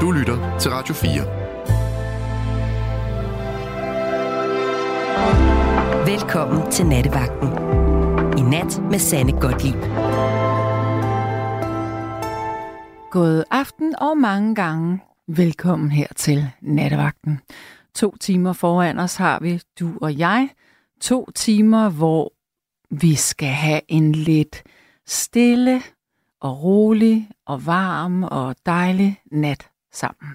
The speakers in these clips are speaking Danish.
Du lytter til Radio 4. Velkommen til Nattevagten. I nat med Sanne Godtlib. God aften og mange gange velkommen her til Nattevagten. To timer foran os har vi, du og jeg. To timer, hvor vi skal have en lidt stille og rolig og varm og dejlig nat sammen.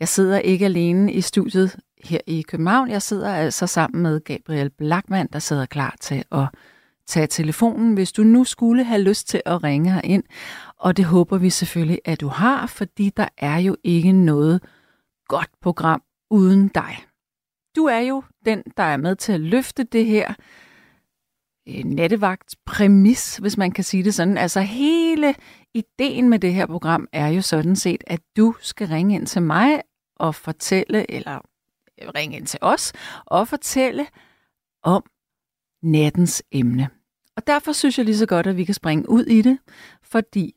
Jeg sidder ikke alene i studiet her i København. Jeg sidder altså sammen med Gabriel Blackman, der sidder klar til at tage telefonen, hvis du nu skulle have lyst til at ringe her ind. Og det håber vi selvfølgelig, at du har, fordi der er jo ikke noget godt program uden dig. Du er jo den, der er med til at løfte det her øh, nattevagt præmis, hvis man kan sige det sådan. Altså hele ideen med det her program er jo sådan set, at du skal ringe ind til mig og fortælle, eller øh, ringe ind til os, og fortælle om nattens emne. Og derfor synes jeg lige så godt, at vi kan springe ud i det, fordi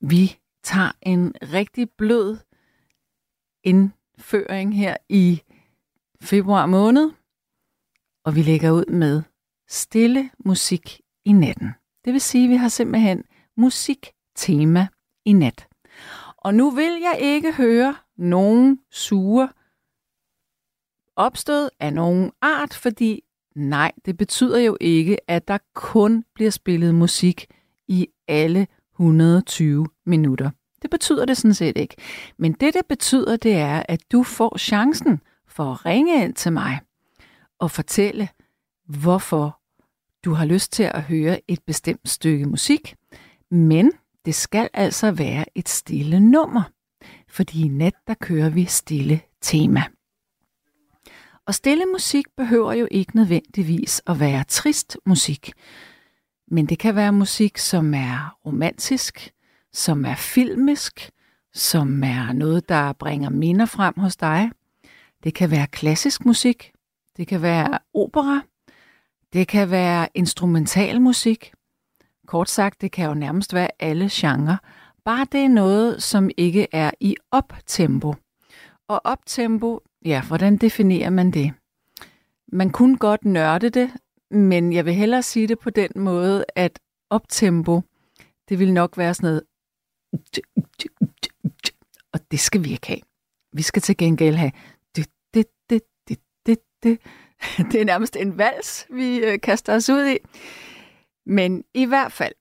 vi tager en rigtig blød indføring her i februar måned, og vi lægger ud med stille musik i natten. Det vil sige, at vi har simpelthen musik tema i nat. Og nu vil jeg ikke høre nogen sure opstød af nogen art, fordi nej, det betyder jo ikke, at der kun bliver spillet musik i alle 120 minutter. Det betyder det sådan set ikke. Men det, det betyder, det er, at du får chancen for at ringe ind til mig og fortælle, hvorfor du har lyst til at høre et bestemt stykke musik, men det skal altså være et stille nummer, fordi i nat der kører vi stille tema. Og stille musik behøver jo ikke nødvendigvis at være trist musik, men det kan være musik, som er romantisk, som er filmisk, som er noget, der bringer minder frem hos dig. Det kan være klassisk musik, det kan være opera, det kan være instrumental musik. Kort sagt, det kan jo nærmest være alle genrer. Bare det er noget, som ikke er i optempo. Og optempo, ja, hvordan definerer man det? Man kunne godt nørde det, men jeg vil hellere sige det på den måde, at optempo, det vil nok være sådan noget... Og det skal vi ikke have. Vi skal til gengæld have... Det, det, det, det, det, det. det er nærmest en vals, vi øh, kaster os ud i. Men i hvert fald,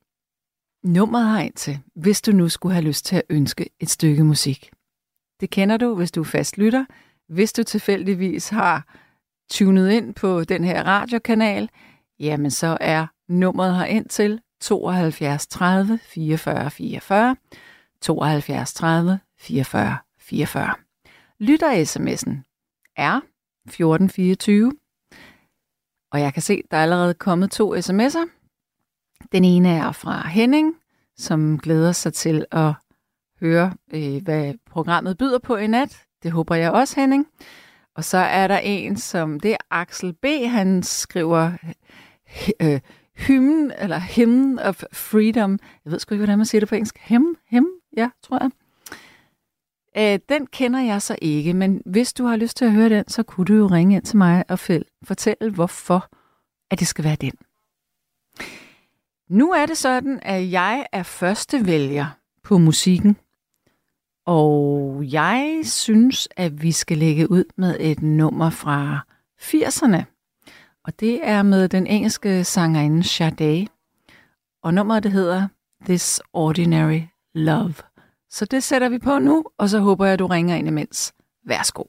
nummeret har ind til, hvis du nu skulle have lyst til at ønske et stykke musik. Det kender du, hvis du er fast lytter. Hvis du tilfældigvis har tunet ind på den her radiokanal, jamen så er nummeret her ind til 72 30 44 44, 72 30 44 44. Lytter sms'en er 1424, og jeg kan se, der er allerede kommet to sms'er. Den ene er fra Henning, som glæder sig til at høre, øh, hvad programmet byder på i nat. Det håber jeg også, Henning. Og så er der en, som det er Axel B. Han skriver øh, hymn, eller hymn of freedom. Jeg ved sgu ikke, hvordan man siger det på engelsk. Hymn? Hymn? Ja, tror jeg. Øh, den kender jeg så ikke, men hvis du har lyst til at høre den, så kunne du jo ringe ind til mig og fortælle, hvorfor at det skal være den. Nu er det sådan, at jeg er første vælger på musikken, og jeg synes, at vi skal lægge ud med et nummer fra 80'erne. Og det er med den engelske sangerinde Sade. Og nummeret det hedder This Ordinary Love. Så det sætter vi på nu, og så håber jeg, at du ringer ind imens. Værsgo.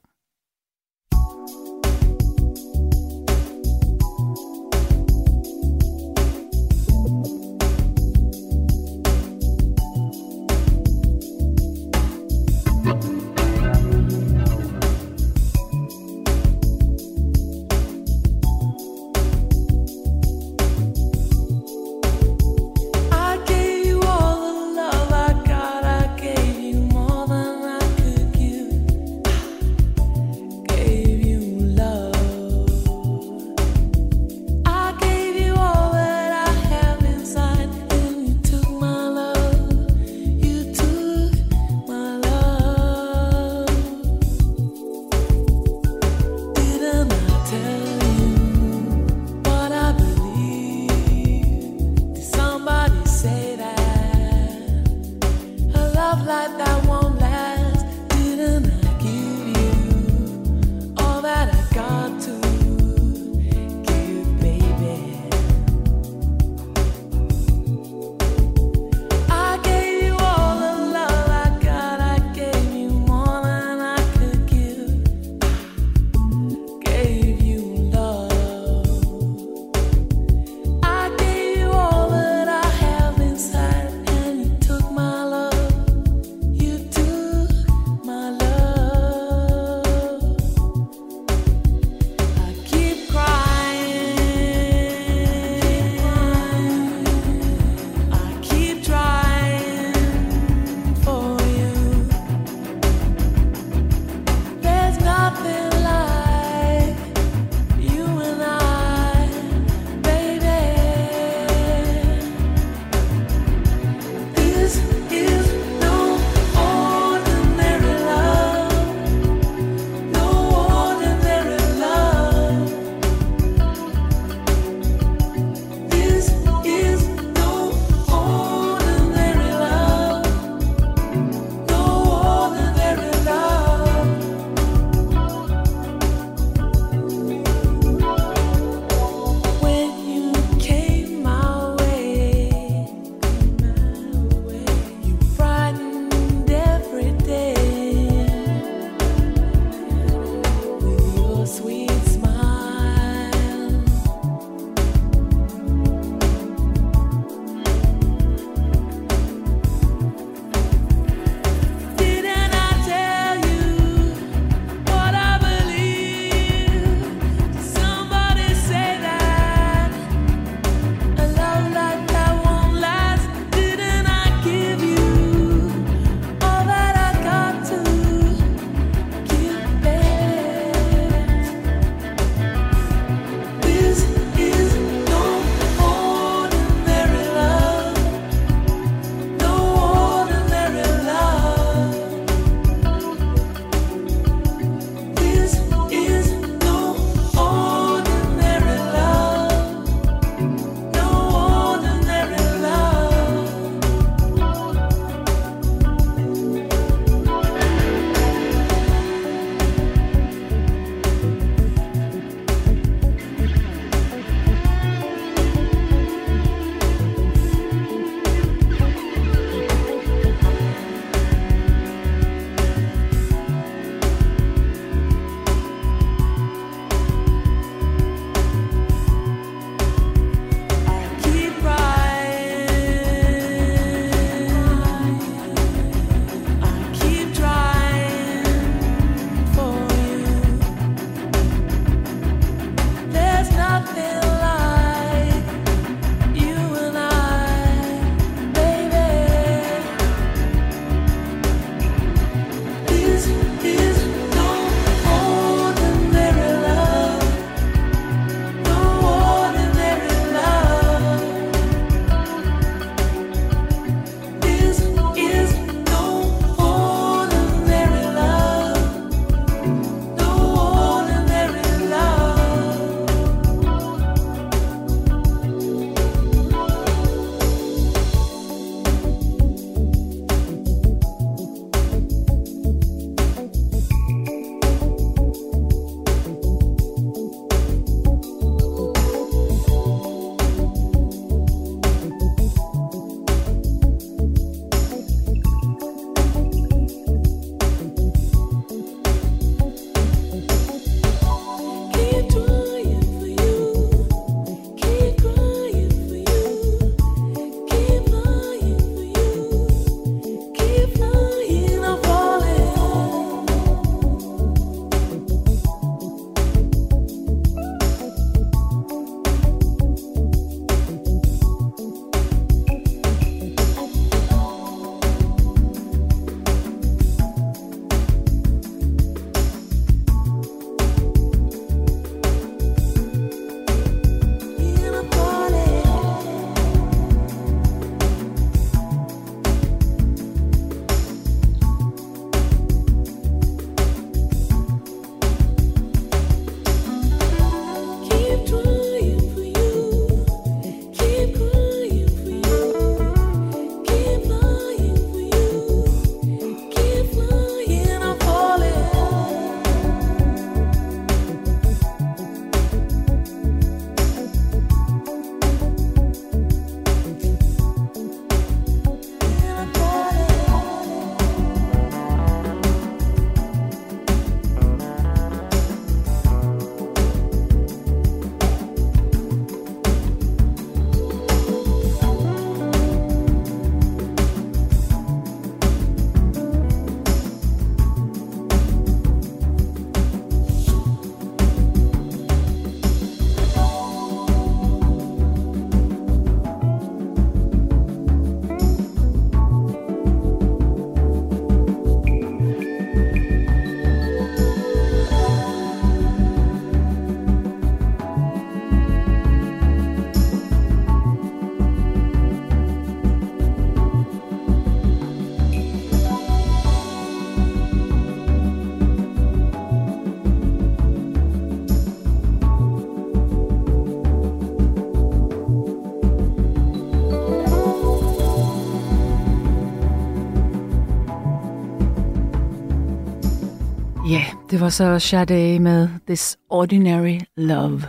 Det var så Sade med This Ordinary Love.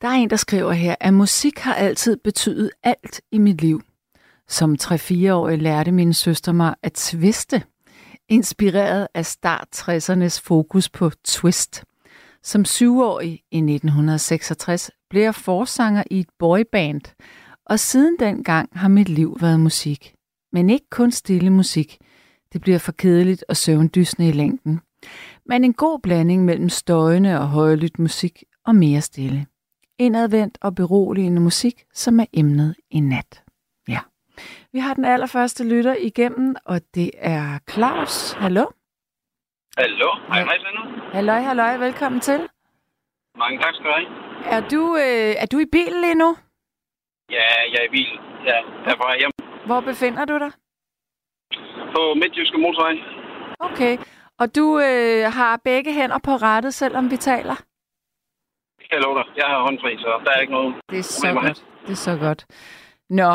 Der er en, der skriver her, at musik har altid betydet alt i mit liv. Som 3-4-årig lærte min søster mig at twiste, inspireret af start 60'ernes fokus på twist. Som 7-årig i 1966 blev jeg forsanger i et boyband, og siden dengang har mit liv været musik. Men ikke kun stille musik. Det bliver for kedeligt og søvndysende i længden. Men en god blanding mellem støjende og højlydt musik og mere stille. Indadvendt og beroligende musik, som er emnet i nat. Ja. Vi har den allerførste lytter igennem, og det er Claus. Hallo? Hallo, hej hej. Halløj, halløj, velkommen til. Mange tak skal du have. Er du, øh, er du i bilen lige nu? Ja, jeg er i bilen. Ja, jeg er på vej hjem. Hvor befinder du dig? På Midtjyske Motorvej. Okay. Og du øh, har begge hænder på rettet, selvom vi taler? Det jeg love dig. Jeg har håndfri, så der er ikke noget. Det er så godt. Det er så godt. Nå.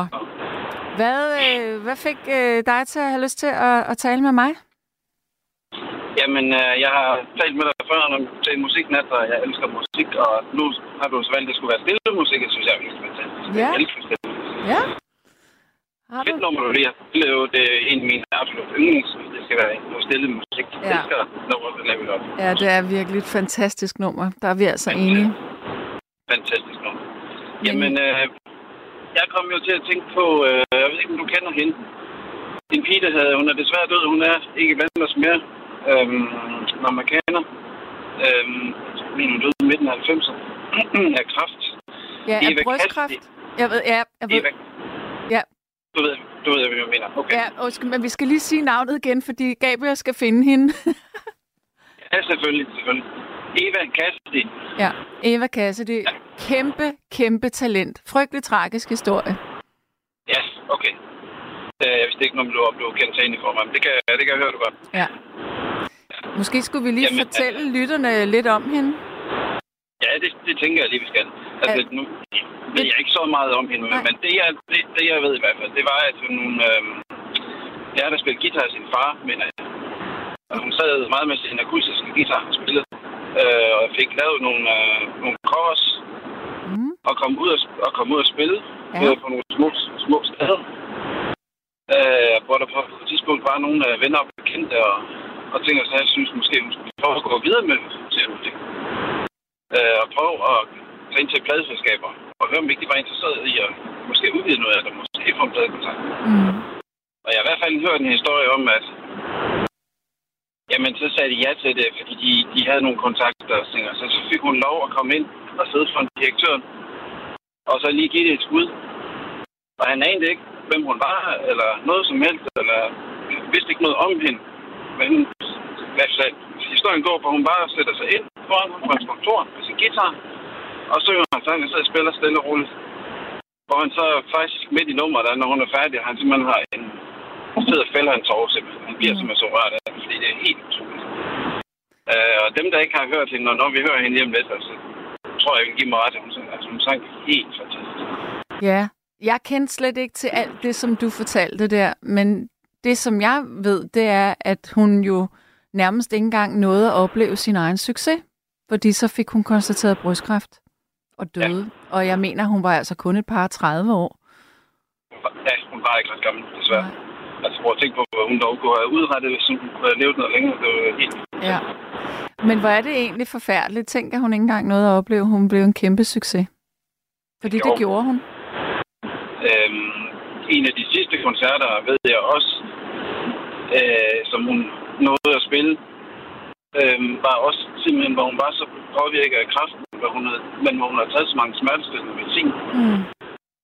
Hvad, øh, hvad fik øh, dig til at have lyst til at, at tale med mig? Jamen, øh, jeg har talt med dig før om til en musiknat, og jeg elsker musik, og nu har du så valgt, at det skulle være stille musik, det synes jeg er helt fantastisk. Ja. Jeg elsker stille. Ja. Har du? Fedt nummer, du lige har jo, det er en af mine absolut yndlings, det skal være noget stille musik. Ja. Jeg elsker nummer, der laver op. Ja, det er virkelig et fantastisk nummer. Der er vi altså enige. Fantastisk nummer. Jamen, øh, jeg kom jo til at tænke på, øh, jeg ved ikke, om du kender hende. En pige, der havde, hun er desværre død, hun er ikke blandt os mere, øhm, når man kender. Øhm, men hun døde i midten af 90'erne af kræft. Ja, er Eva brystkræft? Jeg ved, ja, jeg ved. Eva, Ja, du ved, du ved, hvad jeg mener. Okay. ja undskyld, men vi skal lige sige navnet igen, fordi Gabriel skal finde hende. Ja, selvfølgelig, selvfølgelig. Eva Cassidy. ja, Eva Cassidy. Kæmpe, kæmpe talent. Frygtelig tragisk historie. Ja, okay. Øh, Jeg vidste ikke, om du blev kendt til hende i forvejen, men det kan, det kan jeg høre, du godt. Ja. Måske skulle vi lige Jamen, fortælle lytterne lidt om hende. Ja, det, det tænker jeg lige, vi skal. Altså, nu ved jeg ikke så meget om hende, Nej. men det jeg, det, det, jeg ved i hvert fald, det var, at hun... Øh, jeg der spillede guitar af sin far, men øh, og hun sad meget med sin akustiske guitar og spillede. Øh, og fik lavet nogle, øh, nogle covers Mm. og kom ud og, og kom ud og spille Ja. ja. på nogle små, små steder. Øh, hvor der på et tidspunkt var nogle øh, venner og bekendte, og, og tænkte, så jeg synes måske, hun skulle prøve at gå videre med til musik. Øh, og prøve at tage ind til pladeselskaber, og høre, om ikke de var interesseret i at måske udvide noget af det, måske få en pladekontakt. Mm. Og jeg har i hvert fald hørt en historie om, at jamen, så sagde de ja til det, fordi de, de havde nogle kontakter så, så fik hun lov at komme ind og sidde for en direktør, og så lige give det et skud. Og han anede ikke, hvem hun var, eller noget som helst, eller vidste ikke noget om hende. Men hvad sagde, historien går hvor hun bare sætter sig ind foran ham på hans kontor med sin guitar, og så synger han sang, og så spiller stille og roligt. Hvor han så faktisk midt i nummeret, der, når hun er færdig, han simpelthen har en sidder og fælder en tårer simpelthen. Han bliver Mm. simpelthen så rørt af det, fordi det er helt utroligt. Øh, og dem, der ikke har hørt hende, når, når vi hører hende hjem lidt, altså, tror jeg, jeg vil give mig ret. Hun, altså, hun sang helt fantastisk. Ja, jeg kendte slet ikke til alt det, som du fortalte der, men det, som jeg ved, det er, at hun jo nærmest ikke engang nåede at opleve sin egen succes, fordi så fik hun konstateret brystkræft og døde. Ja. Og jeg mener, hun var altså kun et par 30 år. Ja, hun var ikke ret gammel, desværre. Nej. Altså, prøv at tænke på, hvad hun dog kunne have udrettet, hvis hun kunne have levet noget længere. Det var helt... Ja. Men hvor er det egentlig forfærdeligt. Tænk, at hun ikke engang nåede at opleve, hun blev en kæmpe succes. Fordi det Jo. gjorde hun. Øhm, en af de sidste koncerter, ved jeg også, øh, som hun nåede at spille, øhm, var også simpelthen, hvor hun var så påvirket af kræften, hvor hun havde, men hvor hun havde taget så mange smertestillende medicin, Mm.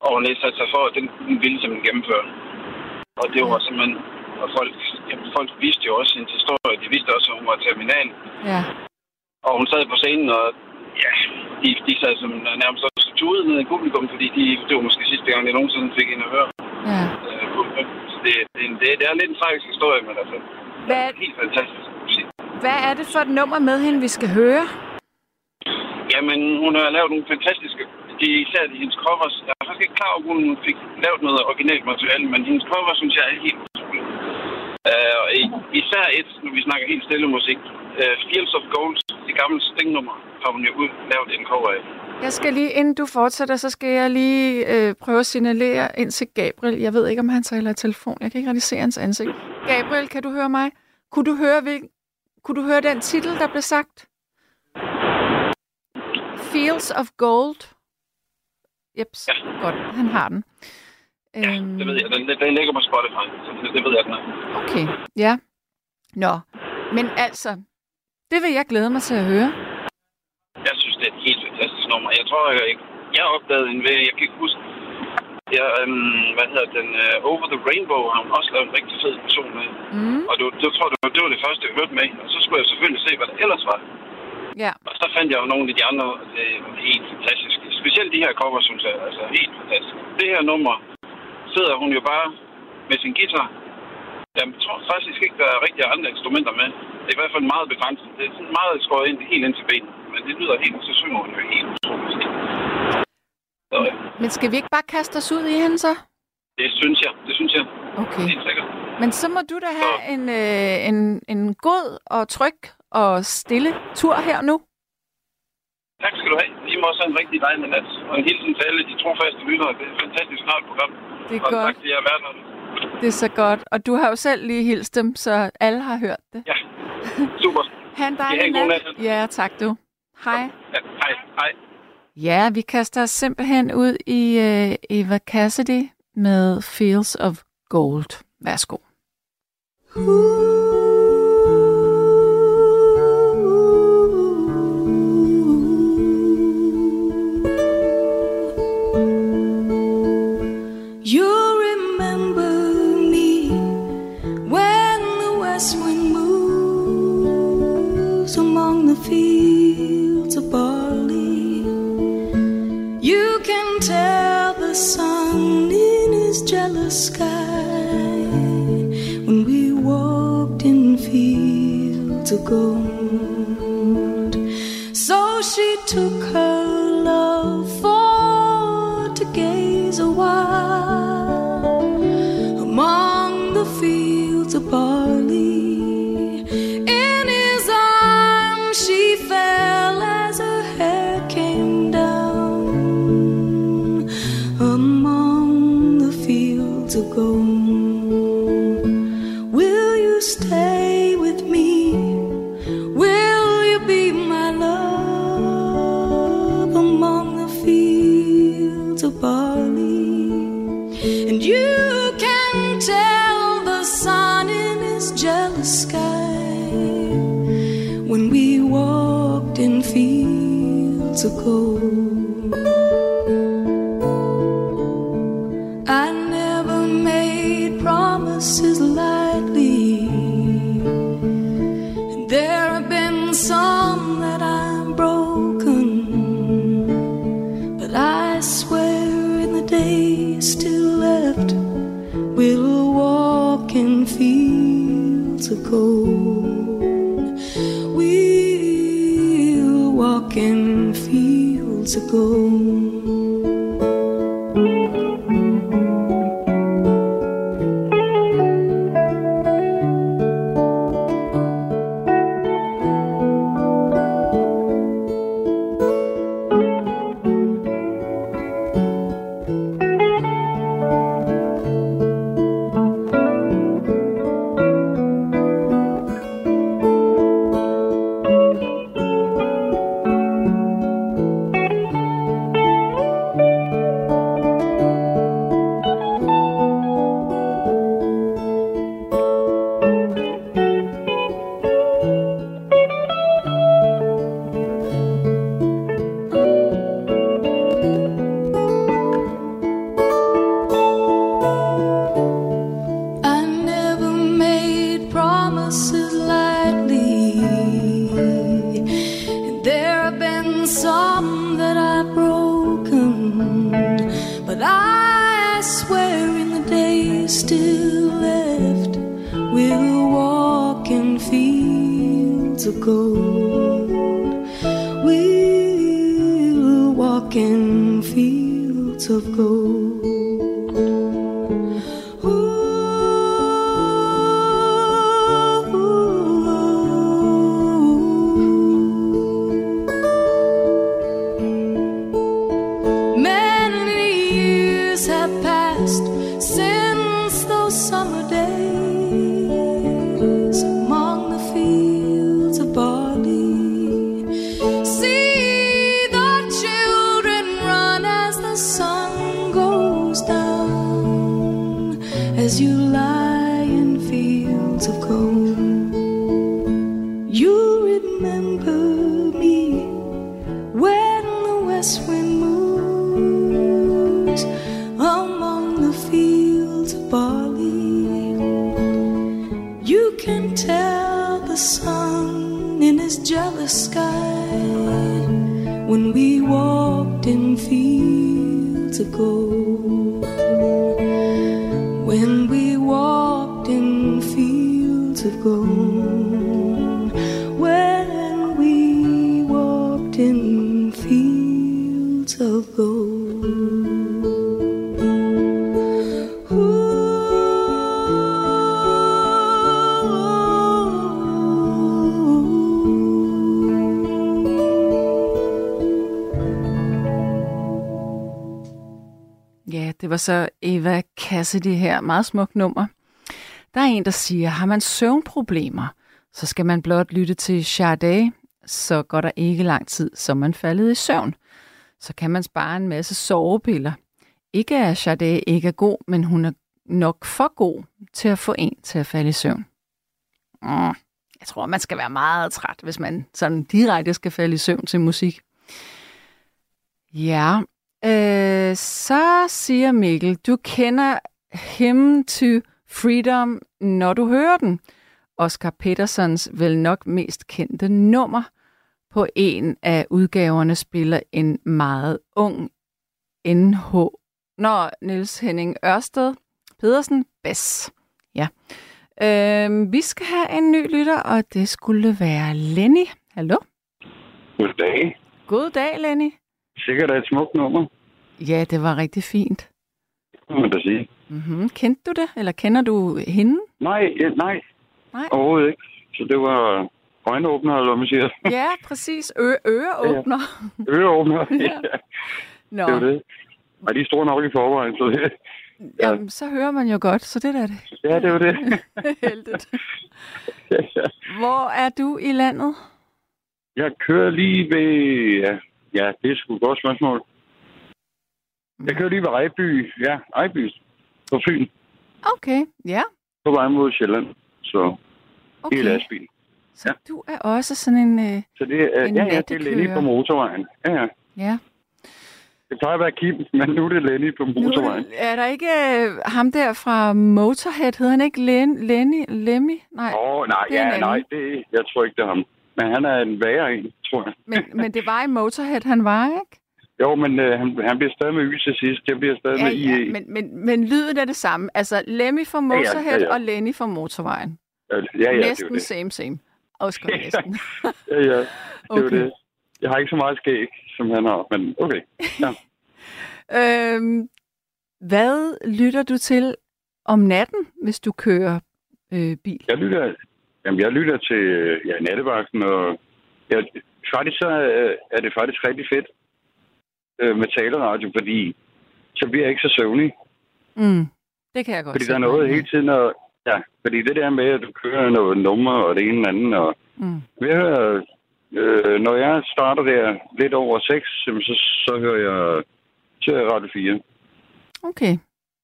og hun havde sat sig for, at den, den ville simpelthen gennemføre. Og det var simpelthen, og folk, jamen, folk vidste jo også hendes historie, de vidste også, at hun var terminal, Ja. og hun sad på scenen, og ja, de, de sad som nærmest også tudet ned i publikum, fordi de, det var måske sidste gang, jeg nogensinde fik hende at høre. ja. Øh, det, det, det, det er lidt en tragisk historie, men altså, Hvad, helt fantastisk musik. hvad er det for et nummer med hende, vi skal høre? Jamen, hun har lavet nogle fantastiske, de, især de, hendes covers. Jeg er faktisk ikke klar over, hun fik lavet noget originalt materiale, men hendes covers, synes jeg, er helt utroligt. Uh, og især et, når vi snakker helt stille musik. Uh, Fields of Gold, det gamle stingnummer, har hun jo ud, lavet en cover af. Jeg skal lige, inden du fortsætter, så skal jeg lige øh, prøve at signalere ind til Gabriel. Jeg ved ikke, om han taler i telefon. Jeg kan ikke rigtig se hans ansigt. Gabriel, kan du høre mig? Kunne du høre, hvil... Kunne du høre den titel, der blev sagt? Fields of Gold. Jeps, ja. godt. Han har den. Ja, øhm... det ved jeg. Den, den ligger på Spotify, så det, det ved jeg, den er. Okay, ja. Nå, men altså, det vil jeg glæde mig til at høre. Jeg synes, det er et helt fantastisk nummer. Jeg tror, jeg, jeg opdagede en ved, jeg kan ikke huske, Ja, øhm, hvad hedder den? Uh, Over the Rainbow har hun også lavet en rigtig fed person med. Mm. Og det, det tror jeg, det var det første, jeg hørte med. Og så skulle jeg selvfølgelig se, hvad der ellers var. Ja. Og så fandt jeg jo nogle af de andre det er helt fantastiske. Specielt de her cover, synes jeg, altså helt fantastisk. Det her nummer sidder hun jo bare med sin guitar. Jeg tror faktisk ikke, der er rigtig andre instrumenter med. Det er i hvert fald meget begrænset. Det er sådan meget skåret ind, helt ind til benet. Men det lyder helt, så synger hun jo helt utroligt. Så. Men skal vi ikke bare kaste os ud i hende så? Det synes jeg. Det synes jeg. Okay. Helt sikkert. Men så må du da have en, øh, en, en god og tryg og stille tur her nu. Tak skal du have. I må også have en rigtig dejlig nat. Og en hilsen til alle de trofaste lyttere. Det er et fantastisk snart program. Det er og godt. tak til jer. Det er så godt. Og du har jo selv lige hilst dem, så alle har hørt det. Ja, super. Ha' en dejlig nat. Ja, tak du. Hej. Ja, hej. Hej. Ja, vi kaster os simpelthen ud i øh, uh, Eva Cassidy med Fields of Gold. Værsgo. You in his jealous sky when we walked in fields of gold. So she took her love for to gaze a fields in fields of gold. Ja, det var så Eva Cassidy her. Meget smukt nummer. Der er en, der siger, har man søvnproblemer, så skal man blot lytte til Sade, så går der ikke lang tid, så man faldet i søvn. Så kan man spare en masse sovepiller. Ikke er Sade ikke er god, men hun er nok for god til at få en til at falde i søvn. Mm. Jeg tror, man skal være meget træt, hvis man sådan direkte skal falde i søvn til musik. Ja, øh, så siger Mikkel, du kender Him to Freedom, når du hører den. Oscar Petersons vel nok mest kendte nummer på en af udgaverne spiller en meget ung NH. Nå, Niels Henning Ørsted Pedersen Bess. Ja. Øh, vi skal have en ny lytter, og det skulle være Lenny. Hallo? Goddag. God dag, Lenny. Sikkert er et smukt nummer, Ja, det var rigtig fint. må man da sige. Mm-hmm. Kendte du det, eller kender du hende? Nej, ja, nej, Nej. overhovedet ikke. Så det var øjenåbner, eller hvad man siger. Ja, præcis. Ø- øreåbner. Øreåbner. Ja. ja. Nå, Det var det. Og de er store nok i forvejen, så det, jamen, så hører man jo godt, så det er det. ja, det var det. Heldigt. Hvor er du i landet? Jeg kører lige ved... Ja, ja det er sgu et godt spørgsmål. Jeg kører lige ved Ejby. Ja, Ejby. På Fyn. Okay, ja. På vej mod Sjælland. Så okay. Er lastbil. Så Ja. du er også sådan en... Øh, Så det er, En ja, ja, det er Lenny på motorvejen. Ja, ja. ja. Det plejer at være Kim, men nu er det Lenny på Nu motorvejen. er der ikke øh, ham der fra Motorhead, hedder han ikke Len, Lenny? Lemmy? Nej, Åh, oh, nej, det ja, nej, det, jeg tror ikke, det er ham. Men han er en værre en, tror jeg. men, men det var i Motorhead, han var, ikke? Jo, men øh, han, han bliver stadig med Y til sidst. Jeg bliver stadig Ja, med ja, IE. men, men, men lyden er det samme. Altså, Lemmy fra ja, Motorhead ja. og Lenny fra Motorvejen. Ja, ja, det næsten jo det. same, same. Godt Ja. næsten. Ja, ja, det Okay. det. Jeg har ikke så meget skæg, som han har, men okay. Ja. øhm, hvad lytter du til om natten, hvis du kører øh, bil? Jeg lytter, jamen, jeg lytter til øh, ja, nattevagten, og jeg, faktisk så øh, er det faktisk rigtig fedt øh, med taleradio, fordi så bliver jeg ikke så søvnig. Mm, det kan jeg godt Fordi der er noget hele tiden, og, ja, fordi det der med, at du kører noget nummer og det ene eller andet, og Mm. jeg hører, øh, når jeg starter der lidt over 6, så, så hører jeg til Radio 4. Okay.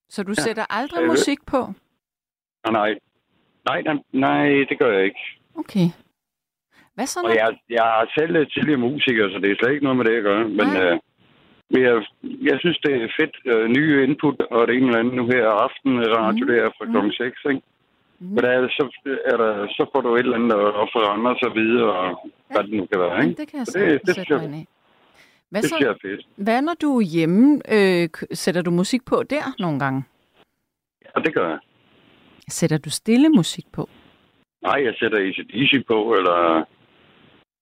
Så du ja. sætter aldrig Øh, musik på? Ah, nej. Nej, nej, nej, det gør jeg ikke. Okay. Hvad så, Og jeg, jeg er selv tidligere musiker, så det er slet ikke noget med det, jeg gør. Men, øh, men jeg, jeg synes, det er fedt. Øh, nye input og det ene eller andet nu her aften radio Mm. mm. der fra Mm. klokken 6, ikke? Mm. Men der er, så, er der, så får du et eller andet at forandre sig videre, og hvad det nu kan være, Jamen, ikke? det kan jeg Så det- sætte mig ind i. Hvad, Det så, er fedt. hvad når du er hjemme? Øh, sætter du musik på der nogle gange? Og det gør jeg. Sætter du stille musik på? Nej, jeg sætter ACDC på, eller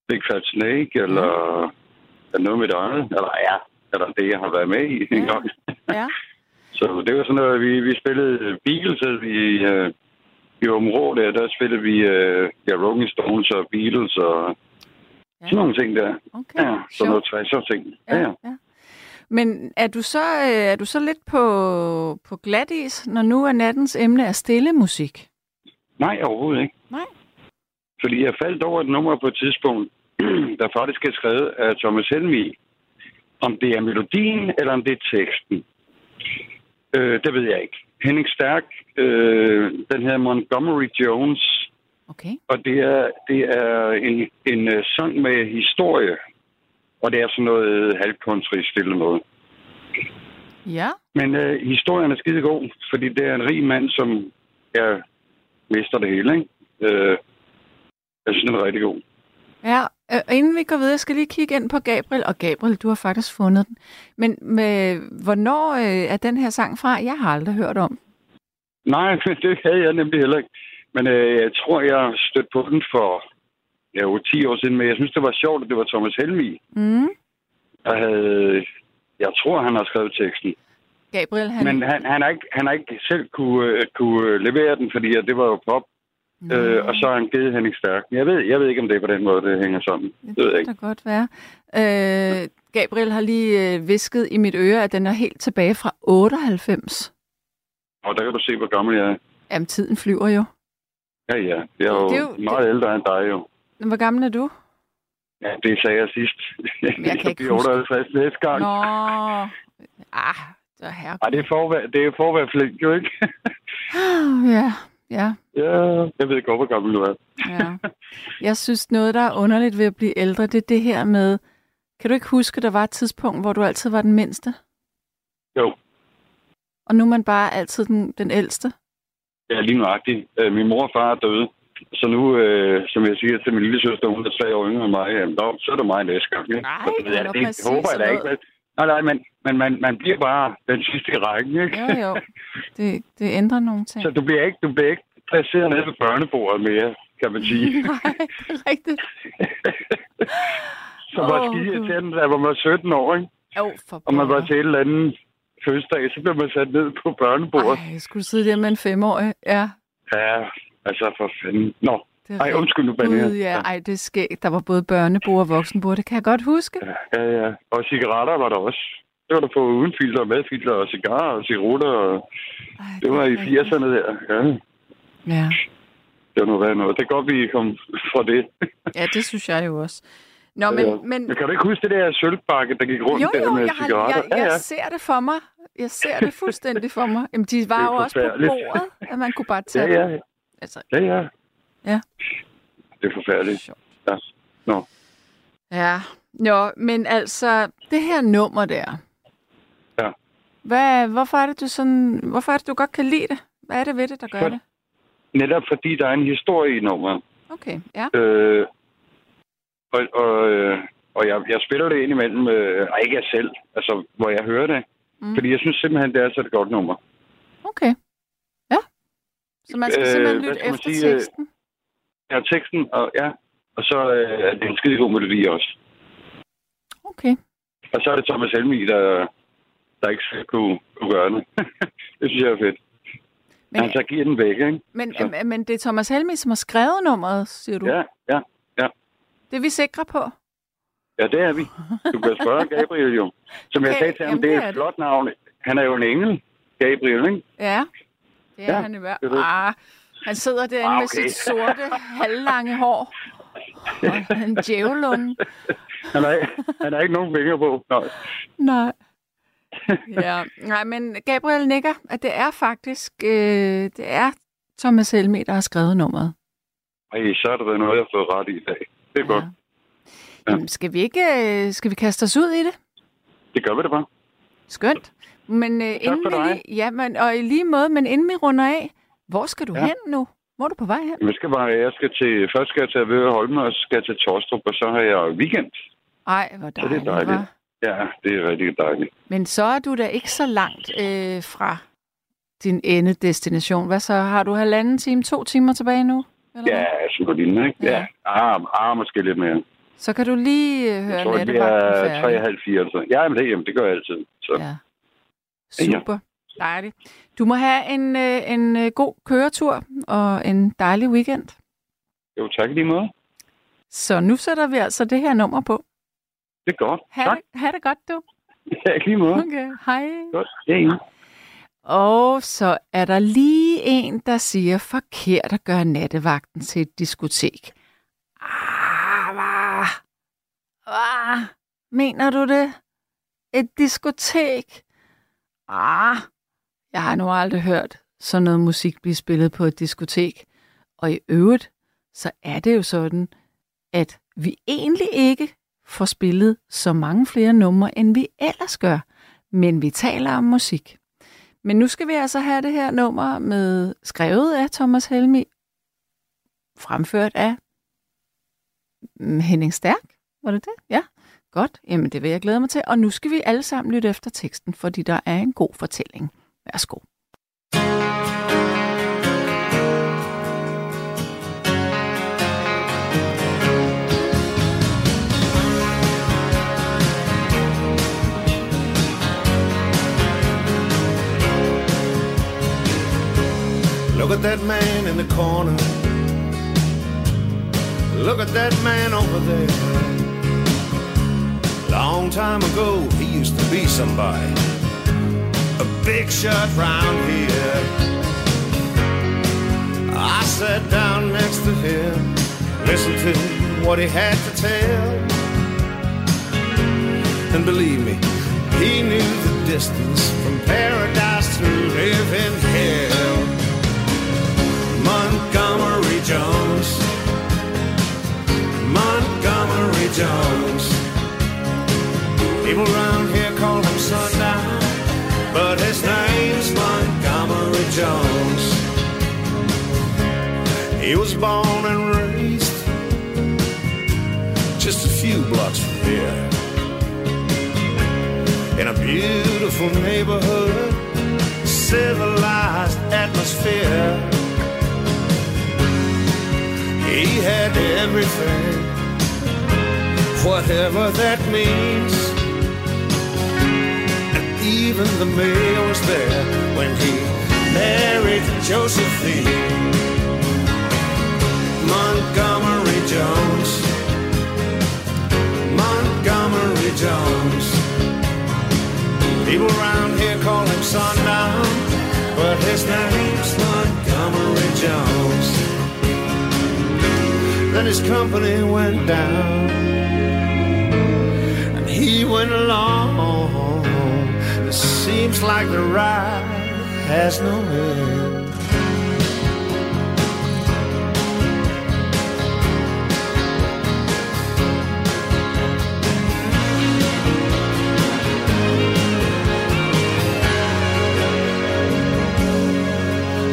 Big Fat Snake, eller er noget med det andet. Eller ja, eller det, jeg har været med i en Ja. gang. Ja. Så det var sådan noget, vi, vi spillede Beatles i, øh, i Områ der, der spillede vi øh, ja, Rolling Stones og Beatles og Ja. sådan nogle ting der. Okay. Ja, sådan noget 60'er ting. Ja, ja. ja. Men er du så øh, er du så lidt på, på glat is, når nu er nattens emne er stille musik? Nej, overhovedet ikke. Nej. Fordi jeg faldt over et nummer på et tidspunkt, der faktisk er skrevet af Thomas Helmi. Om det er melodien, eller om det er teksten. Øh, det ved jeg ikke. Henning Stærk, øh, den her Montgomery Jones, Okay. Og det er, det er en, en øh, sang med historie. Og det er sådan noget halvkunstrist eller noget. Ja. Men øh, historien er skide god, fordi det er en rig mand, som ja, mister det hele, ikke? Øh, jeg synes, den er rigtig god. Ja, og inden vi går videre, jeg skal lige kigge ind på Gabriel. Og Gabriel, du har faktisk fundet den. Men med, hvornår øh, er den her sang fra? Jeg har aldrig hørt om. Nej, det havde jeg nemlig heller ikke. Men øh, jeg tror, jeg stødte på den for ja, jo 10 år siden, men jeg synes, det var sjovt, at det var Thomas Helmi, Mm. der havde... Jeg tror, han har skrevet teksten. Gabriel, han... Men han, han, har ikke, han har ikke selv kunne, øh, kunne øh, levere den, fordi det var jo pop. Øh, og så har han givet Henning Stærk. Jeg ved, jeg ved ikke, om det er på den måde, det hænger sammen. det Det ved jeg kan ikke. da godt være. Øh, Gabriel har lige øh, visket i mit øre, at den er helt tilbage fra 98. Og der kan du se, hvor gammel jeg er. Jamen, tiden flyver jo. Ja, ja. Jeg er jo, Det er jo- meget ældre end dig, jo. Men Hvor gammel er du? Ja, det sagde jeg sidst. jeg kan ikke huske. 58 næste gang. Nå. Ah, det er herregud. Ej, det er for at være, det er flink, jo ikke? Ja, ja, ja, jeg ved godt, hvor gammel du er. ja. Jeg synes, noget, der er underligt ved at blive ældre, det er det her med... Kan du ikke huske, der var et tidspunkt, hvor du altid var den mindste? Jo, Og nu er man bare altid den, den ældste? ja, lige nuagtigt. Øh, Min mor og far er døde. Så nu, øh, som jeg siger til min lille søster, hun er tre år yngre end mig, jamen, så er det mig næste gang. Ikke? Nej, Så det, det er det, håber jeg da ikke. Nej, nej, men, men man, man bliver bare den sidste i rækken, ikke? Jo, jo. Det, det ændrer nogle ting. Så du bliver ikke, du bliver ikke placeret nede ved børnebordet mere, kan man sige. Nej, det er rigtigt. Så var skide irriterende, da man var 17 år, ikke? Jo, for Og man var til et eller andet fødselsdag, så blev man sat ned på børnebordet. Ej, jeg skulle sidde der med en femårig. Ja, Ja, altså for fanden. Nå, det ej, undskyld nu, Benny. Gud, ja. Ej, det er skægt. Der var både børnebord og voksenbord. Det kan jeg godt huske. Ja, ja. Og cigaretter var der også. Det var der på uden filter, med filter og cigarer og cigaretter. Og Ej, det var i er rigtigt. 80'erne der. Ja, Ja. det var noget værd noget. Det er godt, vi kom fra det. ja, det synes jeg jo også. Nå, Ja. men, men Men kan du ikke huske det der sølvbakke, der gik rundt jo, der jo, med jeg, har, cigaretter? jeg, jeg ja, ja. ser det for mig. Jeg ser det fuldstændig for mig. Jamen, de var Det jo også på bordet, at man kunne bare Ja, tage ja, dem. Altså, ja, ja. Ja. Det er forfærdeligt. Ja. Nå. Ja, Nå, men altså, det her nummer der. Ja. Hvad, hvorfor er det, du sådan, hvorfor er det, du godt kan lide det? Hvad er det ved det, der gør For- det? Netop fordi der er en historie i nummeret. Okay, ja. Øh, og og, øh, og jeg, jeg spiller det indimellem, øh, ej, ikke jeg selv, altså hvor jeg hører det. Mm. Fordi jeg synes simpelthen, det er så et godt nummer. Okay. Ja. Så man skal Øh, simpelthen lytte efter sige, øh, teksten? Ja, teksten, og ja, og så øh, er det en skide god melodi også. Okay. Og så er det Thomas Helmi, der, der ikke selv kunne, kunne gøre det. det synes jeg er fedt. Men, Han så giver den væk, ikke? men, så- men, det er Thomas Helmi, som har skrevet nummeret, siger du? Ja, ja, Det er vi sikre på? ja, det er vi. Du kan spørge Gabriel jo. Som jeg Okay, sagde til ham, jamen, det det er et det. flot navn. Han er jo en engel, Gabriel, ikke? Ja. Det er Ja, han i hvert fald. Han sidder derinde Ah, med okay. sit sorte, halvlange hår. Og en djævelunde. Han er, han er ikke nogen fingre på. Nej. Nej. Ja, nej, men Gabriel nikker, at det er faktisk, øh, det er Thomas Helmi, der har skrevet nummeret. Ej, så er der noget, jeg har fået ret i i dag. Det er godt. Ja. Jamen, skal vi ikke, øh, skal vi kaste os ud i det? Det gør vi det bare. Skønt. Men øh, inden for vi ja, men, og i lige måde, men inden vi runder af, hvor skal du Ja. hen nu? Hvor er du på vej hen? Jeg skal bare, jeg skal til, først skal jeg til Holme, og så skal jeg til Torstrup, og så har jeg weekend. Ej, hvor Så det dejligt, er dejligt. hva'? Ja, det er rigtig dejligt. Men så er du da ikke så langt øh, fra din endedestination. Hvad så? Har du halvanden time, to timer tilbage nu? Eller Ja, sådan ikke? Ja. Ja. Ah, ah, måske lidt mere. Så kan du lige øh, høre Jeg tror, det er færdig. 3, halv 4 eller sådan. Ja, men det, jamen, det gør jeg altid. Så. Ja. Ja. Dejligt. Du må have en, øh, en øh, god køretur og en dejlig weekend. Jo, tak i lige måde. Så nu sætter vi altså det her nummer på. Det er godt. Ha' tak. ha det godt, du. Ja, lige måde. Okay, hej. Godt. Ja. Og så er der lige en, der siger forkert at gøre nattevagten til et diskotek. Ah, hvad? Hvad? Mener du det? Et diskotek? Ah, jeg har nu aldrig hørt sådan noget musik blive spillet på et diskotek. Og i øvrigt, så er det jo sådan, at vi egentlig ikke får spillet så mange flere numre, end vi ellers gør. Men vi taler om musik. Men nu skal vi altså have det her nummer med skrevet af Thomas Helmi, fremført af mm, Henning Stærk. Var det det? Ja. Godt. Jamen, det vil jeg glæde mig til. Og nu skal vi alle sammen lytte efter teksten, fordi der er en god fortælling. Værsgo. Look at that man in the corner. Look at that man over there. Long time ago, he used to be somebody. Big shot round here. I sat down next to him, listened to what he had to tell. And believe me, he knew the distance from paradise to living hell. Montgomery Jones. Montgomery Jones. People around here Jones. He was born and raised just a few blocks from here. In a beautiful neighborhood, civilized atmosphere. He had everything, whatever that means. And even the mayor was there when he married Josephine. Montgomery Jones. Montgomery Jones. People around here call him Sundown, but his name's Montgomery Jones. Then his company went down, and he went along. It seems like the ride has no end.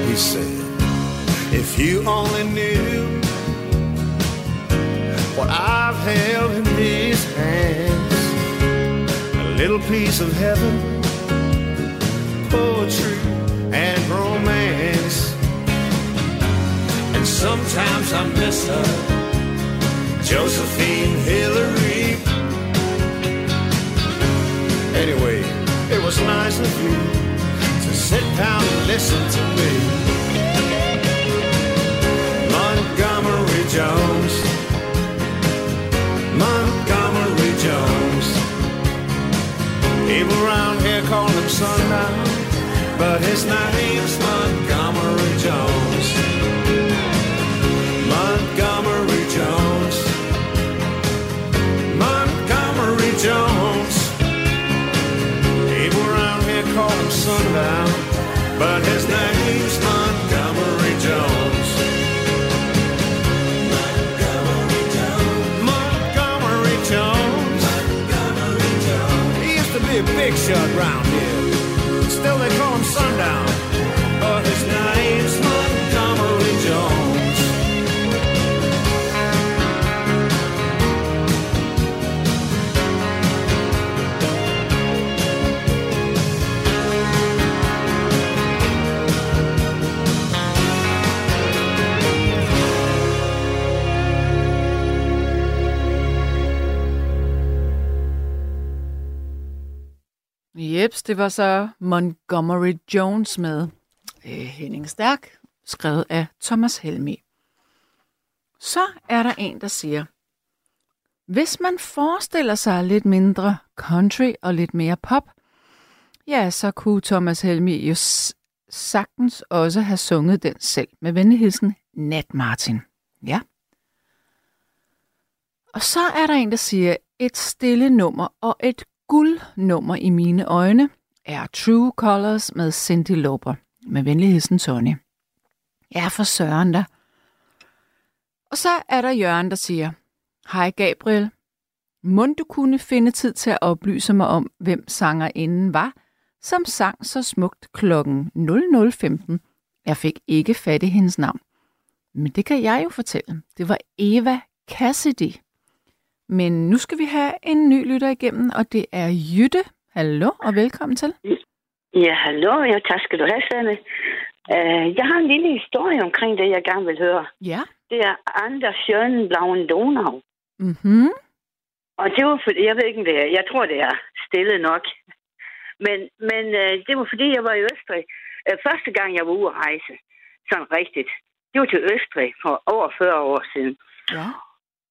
He said, If you only knew what I've held in these hands a little piece of heaven, poetry, and romance. And sometimes I miss her, Josephine Hillary. Anyway, it was nice of you to sit down and listen to me. Montgomery Jones. Montgomery Jones. People around here call him Sundown, but his name's Montgomery Jones. Montgomery Jones. Montgomery Jones. People around here call him Sundown, but his name's Montgomery Jones. Montgomery Jones. Montgomery Jones. Montgomery Jones. He used to be a big shot round. Still they call him Sundown. Det var så Montgomery Jones med øh, Henning Stærk, skrevet af Thomas Helmi. Så er der en, der siger, hvis man forestiller sig lidt mindre country og lidt mere pop, ja, så kunne Thomas Helmi jo sagtens også have sunget den selv med venligheden Nat Martin. Ja. Og så er der en, der siger, et stille nummer og et guldnummer i mine øjne er True Colors med Cindy Lauper. Med venligheden Tony. Ja, for søren da. Og så er der Jørgen, der siger, Hej Gabriel, må du kunne finde tid til at oplyse mig om, hvem sangerinden var, som sang så smukt klokken 00.15. Jeg fik ikke fat i hendes navn. Men det kan jeg jo fortælle. Det var Eva Cassidy. Men nu skal vi have en ny lytter igennem, og det er Jytte. Hallo og velkommen til. Ja, hallo. Ja, tak skal du have, Sanne. Uh, jeg har en lille historie omkring det, jeg gerne vil høre. Ja. Det er Anders Sjøen Blauen Donau. Mhm. Og det var fordi, jeg ved ikke, om det er, jeg tror, det er stille nok. Men, men uh, det var fordi, jeg var i Østrig. Uh, første gang, jeg var ude at rejse, sådan rigtigt, det var til Østrig for over 40 år siden. Ja.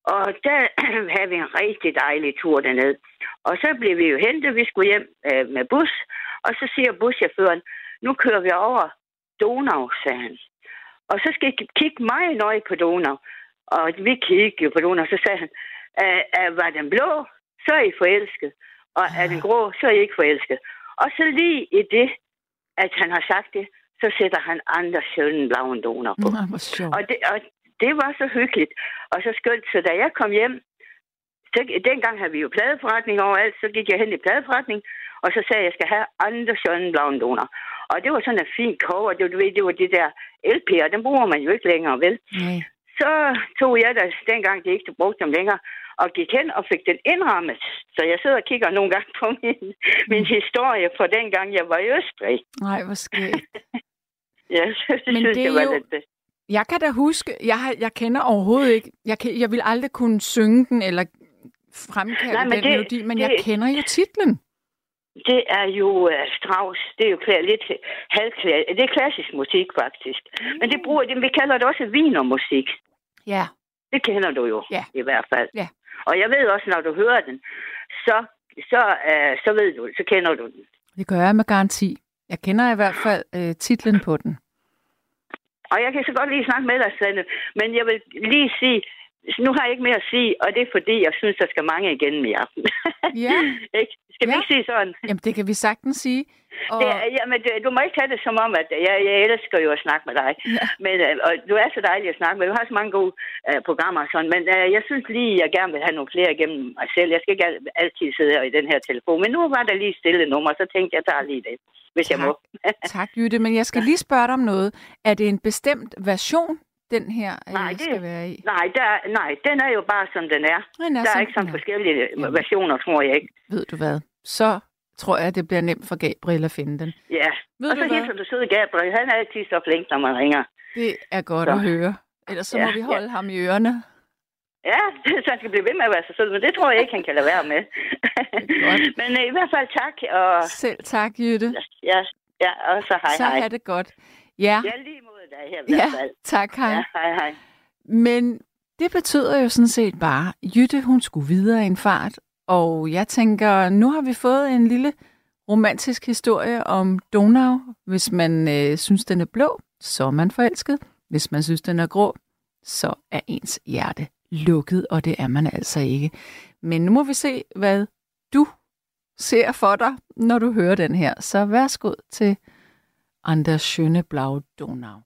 Og der havde vi en rigtig dejlig tur dernede. Og så blev vi jo hentet, vi skulle hjem øh, med bus, og så siger buschaufføren, nu kører vi over Donau, sagde han. Og så skal I kigge meget nøje på Donau. Og vi kiggede på Donau, så sagde han, "Øh, øh, var den blå, så er I forelsket. Og er den grå, så er I ikke forelsket. Og så lige i det, at han har sagt det, så sætter han andre sjølen blauen Donau på. Nå. Og det, og det var så hyggeligt. Og så skønt, så da jeg kom hjem, så, dengang havde vi jo pladeforretning overalt, så gik jeg hen i pladeforretning, og så sagde jeg, jeg skal have andre Schønenblauen Donau. Og det var sådan en fin cover, det, var- du ved, det var de der LP'er, den bruger man jo ikke længere, vel? Nej. Så tog jeg da, dengang de ikke brugte dem længere, og gik hen og fik den indrammet. Så jeg sidder og kigger nogle gange på min, min historie fra dengang, jeg var i Østrig. Nej, hvor skægt. Ja, så det Men synes det jeg var jo- lidt... Jeg kan da huske, jeg, har, jeg kender overhovedet ikke, jeg, kan, jeg vil aldrig kunne synge den eller fremkalde Nej, den men det- melodi, men jeg det- kender jo titlen. Det er jo uh, Strauss. Det er jo kla- lidt halvklassisk. Det er klassisk musik, faktisk. Men det bruger det, vi kalder det også vinermusik. Ja. Det kender du jo, Ja. i hvert fald. Ja. Og jeg ved også, når du hører den, så, så, uh, så ved du, så kender du den. Det gør jeg med garanti. Jeg kender i hvert fald øh, titlen på den. Og jeg kan så godt lige snakke med dig, Sanne, men jeg vil lige sige, nu har jeg ikke mere at sige, og det er fordi, jeg synes, der skal mange igennem i aften. Ja. ikke? Skal vi Ja. ikke sige sådan? Jamen, det kan vi sagtens sige. Og, Det, jamen, du, du må ikke tage det som om, at jeg, jeg elsker jo at snakke med dig. Ja. Men, øh, og du er så dejlig at snakke med. Du har så mange gode øh, programmer og sådan. Men øh, jeg synes lige, jeg gerne vil have nogle flere igennem mig selv. Jeg skal ikke al- altid sidde her i den her telefon. Men nu var der lige stille nummer, så tænkte jeg, jeg tager lige det, hvis jeg Tak. må. tak, Jytte, men jeg skal lige spørge dig om noget. Er det en bestemt version, den her øh, Nej, det- skal være i? nej, der, nej, den er jo bare, som den er. Den er, Der er ikke sådan er. forskellige Jamen. versioner, tror jeg ikke. Ved du hvad? Så tror jeg, det bliver nemt for Gabriel at finde den. Ja. Ved og du så hvad? hilser du søde Gabriel. Han er altid så flink, når man ringer. Det er godt Så. at høre. Ellers så Ja, må vi ja. holde ham i ørerne. Ja, så han skal blive ved med at være så sød, men det tror jeg ikke, han kan lade være med. Men øh, i hvert fald tak, og Selv tak, Jytte. ja, ja og så hej så hej. have det godt. Ja, Ja, lige mod dig her i hvert ja fald. tak, hej. Ja, hej hej. Men det betyder jo sådan set bare, Jytte hun skulle videre i en fart, og jeg tænker, nu har vi fået en lille romantisk historie om Donau. Hvis man øh, synes, den er blå, så er man forelsket. Hvis man synes, den er grå, så er ens hjerte lukket, og det er man altså ikke. Men nu må vi se, hvad du ser for dig, når du hører den her. Så værsgo til Anders Schöne Blau Donau.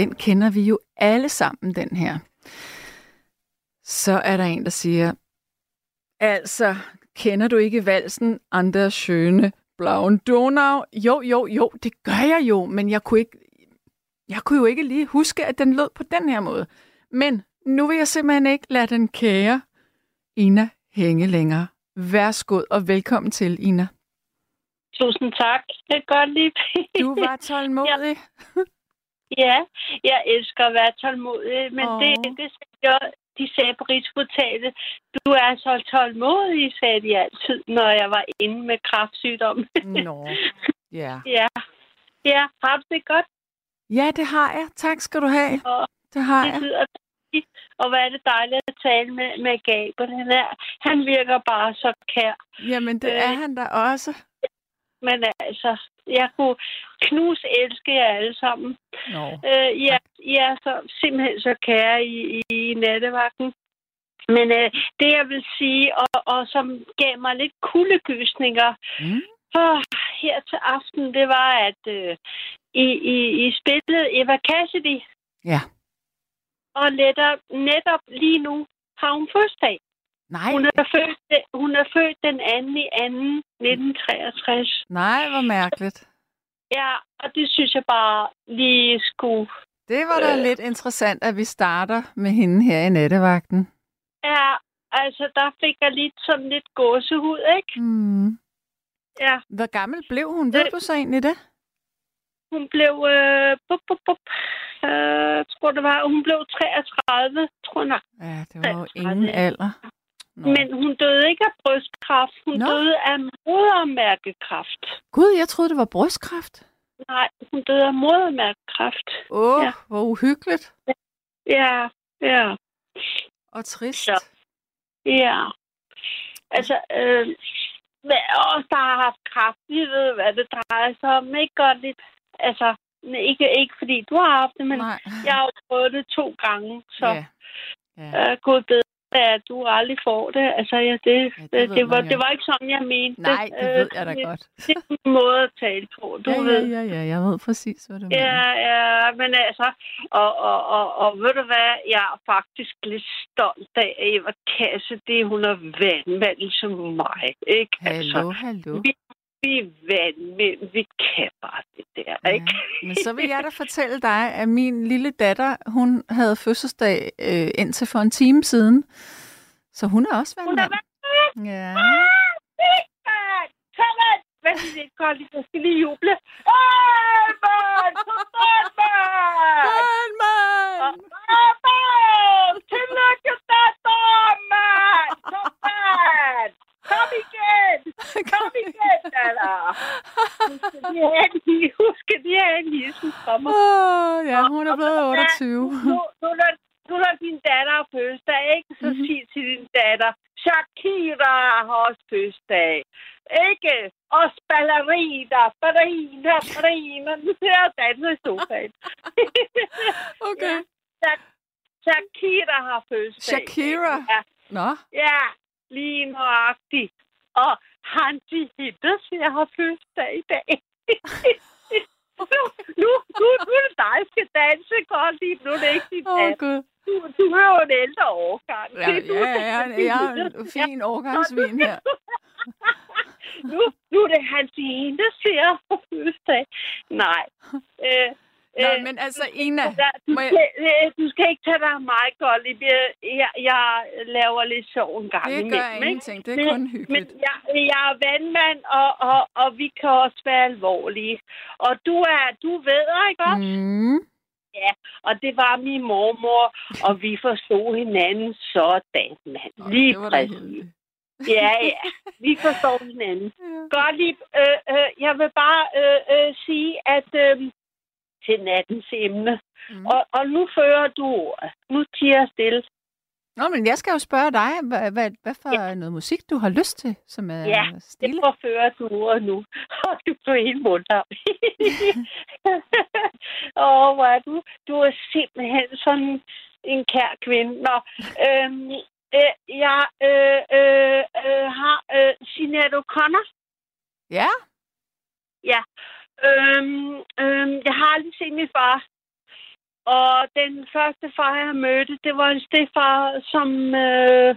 Den kender vi jo alle sammen, den her. Så er der en, der siger, altså, kender du ikke valsen Anders Schøne Blauen Donau? Jo, jo, jo, det gør jeg jo, men jeg kunne, ikke, jeg kunne jo ikke lige huske, at den lød på den her måde. Men nu vil jeg simpelthen ikke lade den kære Ina hænge længere. Værsgo og velkommen til, Ina. Tusind tak. Det er godt lige. Du var tålmodig. Ja, jeg elsker at være tålmodig, men oh. det, det sagde jeg, de sagde på Rigshospitalet. Du er så tålmodig, sagde de altid, når jeg var inde med kraftsygdom. Nå, ja. ja. Ja, har du det godt? Ja, det har jeg. Tak skal du have. Og Det har det jeg. lyder. Og hvad er det dejligt at tale med, med Gabriel. Han, er, han virker bare så kær. Jamen, det er Øh. han da også. Men altså, jeg kunne knus elske jer alle sammen. Nå. Øh, I, er, I er så, simpelthen så kære i, i, i nattevagten. Men øh, det, jeg vil sige, og, og som gav mig lidt kuldegysninger Mm. oh, her til aften, det var, at øh, I, I, I spillede Eva Cassidy, Ja. og netop, netop lige nu har hun fødselsdag. Nej, Hun er født, hun er født den anden i anden 1963. nej, hvor mærkeligt. Ja, og det synes jeg bare lige skulle Det var da Øh. lidt interessant, at vi starter med hende her i nattevagten. Ja, altså der fik jeg lidt sådan lidt gåsehud, ikke? Mm. Ja, Hvor gammel blev hun? Ved Øh. du så egentlig det? hun blev, øh, bup, bup, bup, øh, tror det var, hun blev 33, tror jeg. Ja, det var jo 33, ingen alder. Nå. Men hun døde ikke af brystkræft, hun Nå. døde af modermærkekræft. Gud, jeg troede, det var brystkræft. Nej, hun døde af modermærkekræft. Åh, oh, Ja. hvor uhyggeligt Ja, ja, og trist. Så. ja. Altså, øh, os, der har haft kræft, vi ved, hvad det drejer sig om. Ikke godt lidt, altså, ikke, ikke fordi du har haft det, men Nej. Jeg har jo prøvet det to gange, så Ja. Ja. øh, gud bedre, at du aldrig får det. Altså, ja, det, Ja, ja, det det, var, jo. det var ikke sådan, jeg mente Nej, det ved jeg da det, godt. Det er en måde at tale på, du Ja, ja, ved. ja, ja, jeg ved præcis, hvad du mener. Ja, ja, men altså, og, og, og, og ved du hvad, jeg er faktisk lidt stolt af, at Eva Kasse, det hun er vandmand ligesom mig, ikke? Hallo, Altså, hallo. vi, vi er vandmænd, vi kan bare det der, Ja. ikke? Men så vil jeg da fortælle dig, at min lille datter, hun havde fødselsdag øh, indtil for en time siden. Så hun er også Hun er vandmand. vandmand! Ja. Kom an! Hvad er det, Kold? Jeg skal lige juble. Ej, mand! Kom an, mand! Vandmand! Ej, mand! Tillykke, datter, mand! Kom an! Kom igen! Kom igen, have en, husk, de have en hilsen fra mig. Åh, ja, hun er blevet 28. Nu, nu, nu når din datter har fødselsdag, ikke? Så Mhm. sig til din datter, Shakira har også fødselsdag. Ikke? Også ballerina, ballerina, ballerina. Nu ser jeg danse i sofaen. Okay. Shakira har fødselsdag. Shakira? Ja, Nå, ja lige nøjagtigt. Og Hansi Hittes, jeg har fødselsdag i dag. nu, nu, nu, nu er det dig, der skal danse godt lige. Nu er det ikke din datter. gud. Du, du er jo en ældre årgang. Ja, Det du, ja, ja, skal jeg er en fin årgangsvin her. nu, nu er det hans ene, der ser på fødselsdag. Nej. Øh, Nå, øh, men altså, Ina, du, må jeg- skal, øh, du skal ikke tage dig mig, Gottlieb. Jeg, jeg, jeg laver lidt sjov en gang det imellem. gør ikke? ingenting. Det er Men- kun Men hyggeligt. jeg, jeg er vandmand, og, og, og vi kan også være alvorlige. Og du er, du ved, ikke også? Mm. Og det var min mormor, og vi forstod hinanden sådan, mand. Lige det var præcis. Ja, ja. Vi forstår hinanden. Ja. Godt lige. Øh, øh, jeg vil bare øh, øh, sige, at øh, til nattens emne. Mm. Og, og nu fører du ordet. Nu tiger jeg stille. Nå, men jeg skal jo spørge dig, hvad, hvad, hvad for ja. noget musik, du har lyst til, som er Ja, stille? Det forfører du ordet nu. Og du blev helt munter. Åh, hvor er du? Du er simpelthen sådan en kær kvinde. Nå, øhm, øh, jeg øh, øh, øh, har øh, Sinead O'Connor. Ja? Ja. Øhm, øhm, jeg har aldrig set min far. og den første far, jeg mødte, det var en stefar, som... Øh,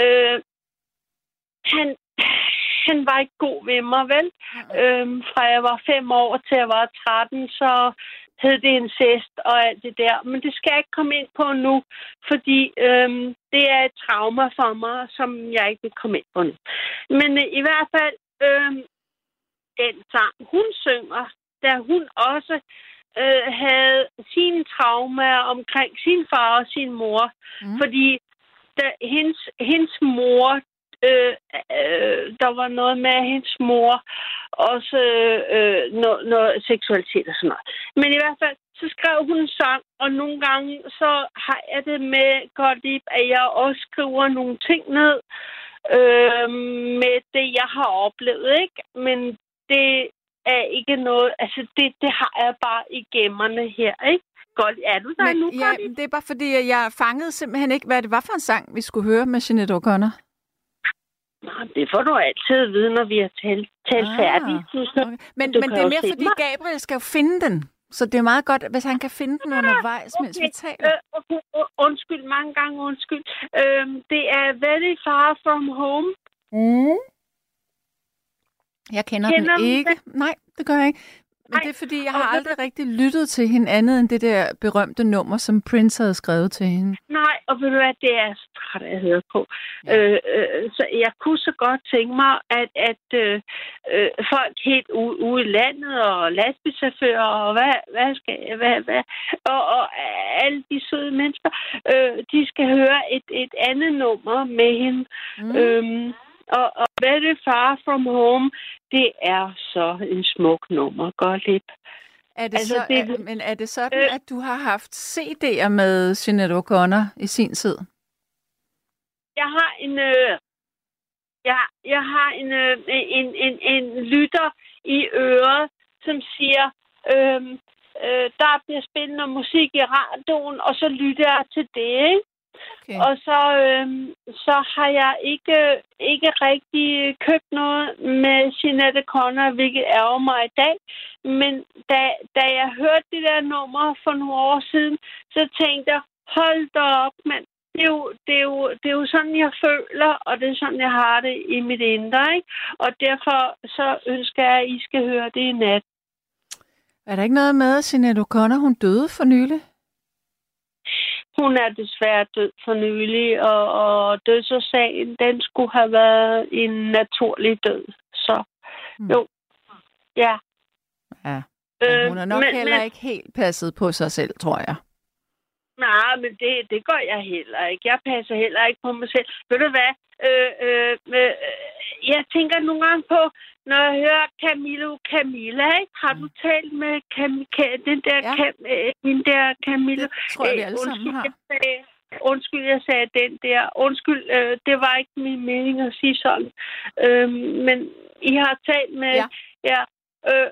øh, han, han var ikke god ved mig, vel? Øhm, fra jeg var fem år til jeg var 13, så hed det incest og alt det der. Men det skal jeg ikke komme ind på nu, fordi øhm, det er et trauma for mig, som jeg ikke vil komme ind på nu. Men øh, i hvert fald, øhm, den sang, hun synger, da hun også øh, havde sine traumer omkring sin far og sin mor. Mm. Fordi da, hendes, hendes mor, øh, øh, der var noget med hendes mor, også øh, noget, noget seksualitet og sådan noget. Men i hvert fald, så skrev hun en sang, og nogle gange så har jeg det med godt lide, at jeg også skriver nogle ting ned øh, med det, jeg har oplevet, ikke? Men det er ikke noget, altså det, det har jeg bare i gemmerne her, ikke? Godt, er du der Men, nu, ja, Connie? det er bare fordi, jeg fangede simpelthen ikke, hvad det var for en sang, vi skulle høre med Jeanette O'Connor. Det får du altid at vide, når vi har talt, talt ah, færdigt. Så, Okay. Men, men det er mere fordi, mig. Gabriel skal jo finde den. Så det er meget godt, hvis han kan finde den undervejs, mens vi taler. Øh, okay, øh, undskyld, mange gange undskyld. Øhm, det er Very Far From Home. Mm. Jeg kender, Kender den ikke. Nej, det gør jeg ikke. Men Nej, det er fordi, jeg har ved aldrig rigtig lyttet til hende andet end det der berømte nummer, som Prince havde skrevet til hende. Nej, og ved du hvad, det er træt at høre på. Ja. Øh, øh, så jeg kunne så godt tænke mig, at, at øh, øh, folk helt ude, ude i landet, og lastbilchauffører, og hvad, hvad skal hvad, hvad, og, og alle de søde mennesker, øh, de skal høre et, et andet nummer med hende. Mm. Øhm, og, og Very Far From Home, det er så en smuk nummer, godt lidt. Er det altså, så, det- er, men er det sådan, Øh. at du har haft CD'er med Jeanette O'Connor i sin tid? Jeg har en, øh, jeg, jeg har en, øh, en, en, en lytter i øret, som siger, øh, øh, der bliver spillet noget musik i radioen, og så lytter jeg til det, ikke? Okay. Og så, øh, så har jeg ikke, ikke rigtig købt noget med Jeanette Connor, hvilket ærger mig i dag. Men da, da jeg hørte det der nummer for nogle år siden, så tænkte jeg, hold da op, mand. Det er, jo, det, er jo, det er jo sådan, jeg føler, og det er sådan, jeg har det i mit indre. Ikke? Og derfor så ønsker jeg, at I skal høre det i nat. Er der ikke noget med, at Jeanette O'Connor, hun døde for nylig? Hun er desværre død for nylig, og, og dødsårsagen, den skulle have været en naturlig død. Så Hmm. jo, ja. Ja. Men hun har nok men, heller men, ikke helt passet på sig selv, tror jeg. Nej, men det, det gør jeg heller ikke. Jeg passer heller ikke på mig selv. Ved du hvad? Øh, øh, øh, jeg tænker nogle gange på, når jeg hører Camilo Camilla, ikke? Har du talt med Cam, den der, Ja. Cam, øh, den der Camilo? Det tror jeg, vi Øh, alle sammen undskyld, har. Jeg sagde, undskyld, jeg sagde den der. Undskyld, øh, det var ikke min mening at sige sådan. Øh, men I har talt med... Ja. ja øh,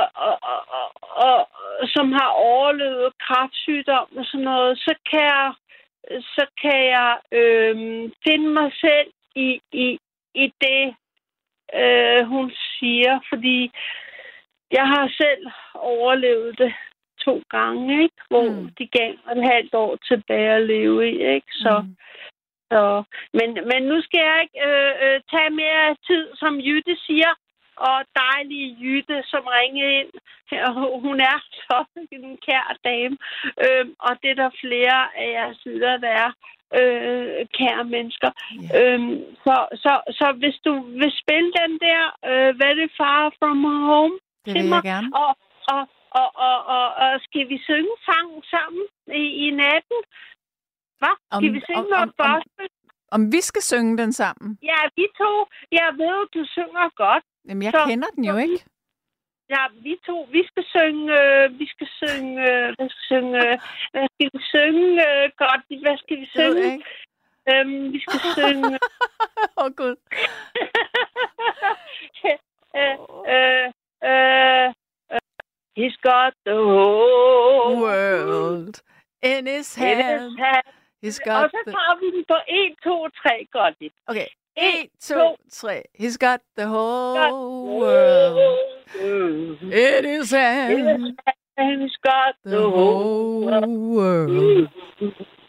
og, og, og, og, og, som har overlevet kræftsygdom og sådan noget, så kan jeg, så kan jeg øh, finde mig selv i, i, i det, øh, hun siger, fordi jeg har selv overlevet det to gange, ikke? hvor Mm. de gav mig et halvt år tilbage at leve i. Ikke? Så, Mm. så, men, men nu skal jeg ikke øh, øh, tage mere tid, som Jytte siger, og dejlige Jytte, som ringede ind. Og Hun er så en kær dame, øh, og det er der flere af jeres lytter, der er øh, kære mennesker. Ja. Øhm, så, så, så hvis du vil spille den der øh, Very Far From Home Det til mig, gerne. og, og, og, og, og, og skal vi synge sangen sammen i, i natten? Hvad? Skal Om- vi synge om- noget om- om-? Om vi skal synge den sammen? Ja, vi to. Jeg ved, du synger godt. Jamen, jeg Så- kender den jo ikke. Ja, vi to, vi skal synge, øh, vi skal synge, øh, hvad skal vi synge, øh, hvad skal vi synge øh, godt, hvad skal vi ved jeg synge? ikke. Øhm, vi skal synge, Åh, oh, Gud. øh, øh, øh, øh, he's got the whole World in his in his hand. hand. He's Og got så the... tager vi den på 1, 2, 3, godt. Okay. En, 1, 2, to. 3. He's got the Got whole world Mm. in his hand. He's got the, The whole whole world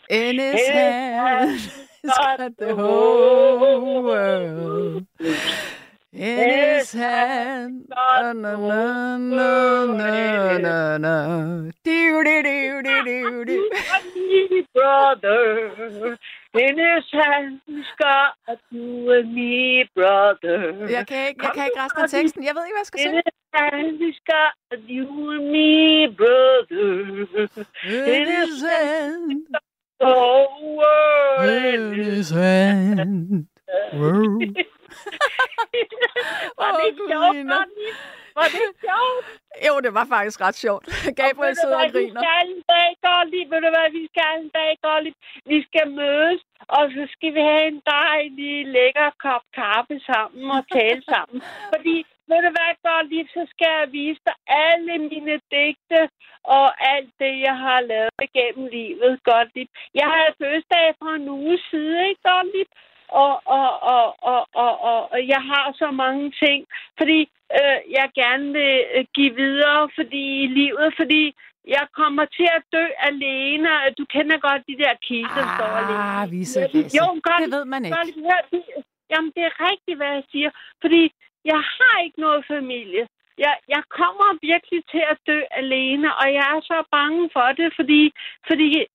in his His hand. He's got the whole world in his hand. Na, na, na, na, na, na, na. Doo, doo, doo, doo, doo, doo. me, brother. In his hand, he's got you and me, brother. Jeg kan ikke, jeg kan ikke resten af teksten. Jeg ved ikke, hvad jeg skal In synge. his hand, he's got you and me, brother. In his hand. In his hand. Var det Åh, sjovt? Var det sjovt? Jo, det var faktisk ret sjovt. Gabriel sidder og griner. Vi skal en dag, Gottlieb. Ved du hvad, vi skal en dag, Gottlieb. Vi skal mødes, og så skal vi have en dejlig, lækker kop kaffe sammen og tale sammen. Fordi, ved du hvad, Gottlieb, så skal jeg vise dig alle mine digte og alt det, jeg har lavet gennem livet, Gottlieb. Jeg havde fødselsdag for en uge siden, ikke, Gottlieb? Og, og, og, og, og, og, og jeg har så mange ting, fordi øh, jeg gerne vil øh, give videre fordi i livet, fordi jeg kommer til at dø alene. Du kender godt de der kiser, der står alene. Ah, vise, vise. Jo, godt, Det ved man ikke. godt, hør, det- Jamen, det er rigtigt, hvad jeg siger. Fordi jeg har ikke noget familie. Jeg, jeg kommer virkelig til at dø alene, og jeg er så bange for det, fordi, fordi øh,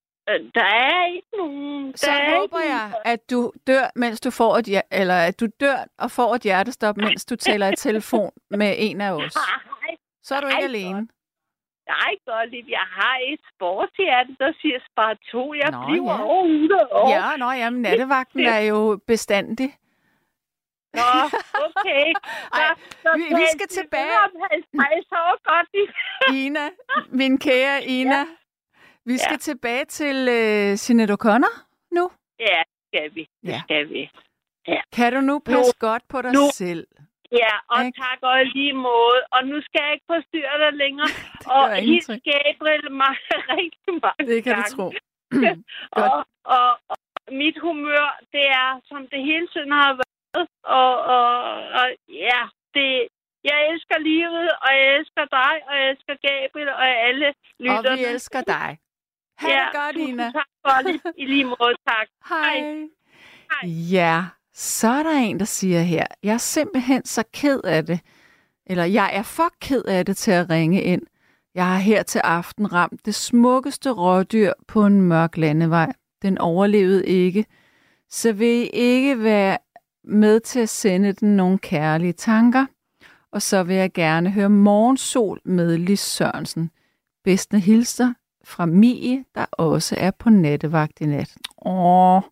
der er ikke nogen... Så der er håber ikke jeg, at du dør, mens du får et hjer- eller at du dør og får et hjertestop, mens du taler i telefon med en af os. Nej, Så er du ikke alene. nej, Gottlieb. Jeg har et sportshjerte, der siger spar to. Jeg Nå, bliver ja. over 100 år. Ja, nå, jamen, nattevagten er jo bestandig. Nå, okay. Ej, så vi- vi skal til tilbage. 150 år, Gottlieb. Ina, min kære Ina, vi skal Ja. tilbage til uh, Sinead O'Connor nu. Ja, skal vi. Det Ja. skal vi. Kan du nu passe godt på dig nu- selv? Ja, og Ikke? tak og lige måde. Og nu skal jeg ikke forstyrre dig længere. og hils. Gabriel mig rigtig mange Det kan du tro. og, og, og mit humør, det er, som det hele tiden har været. Og, og, og ja, det, jeg elsker livet, og jeg elsker dig, og jeg elsker Gabriel, og alle lytterne. Og vi elsker dig. Ha' ja, det godt, Ina. tak for det. I lige måde, tak. Hej. Hej. Ja, så er der en, der siger her, jeg er simpelthen så ked af det, eller jeg er for ked af det til at ringe ind. Jeg har her til aften ramt det smukkeste rådyr på en mørk landevej. Den overlevede ikke. Så vil I ikke være med til at sende den nogle kærlige tanker? Og så vil jeg gerne høre Morgensol med Lis Sørensen. Bedste hilser fra Mie, der også er på nattevagt i nat. Åh,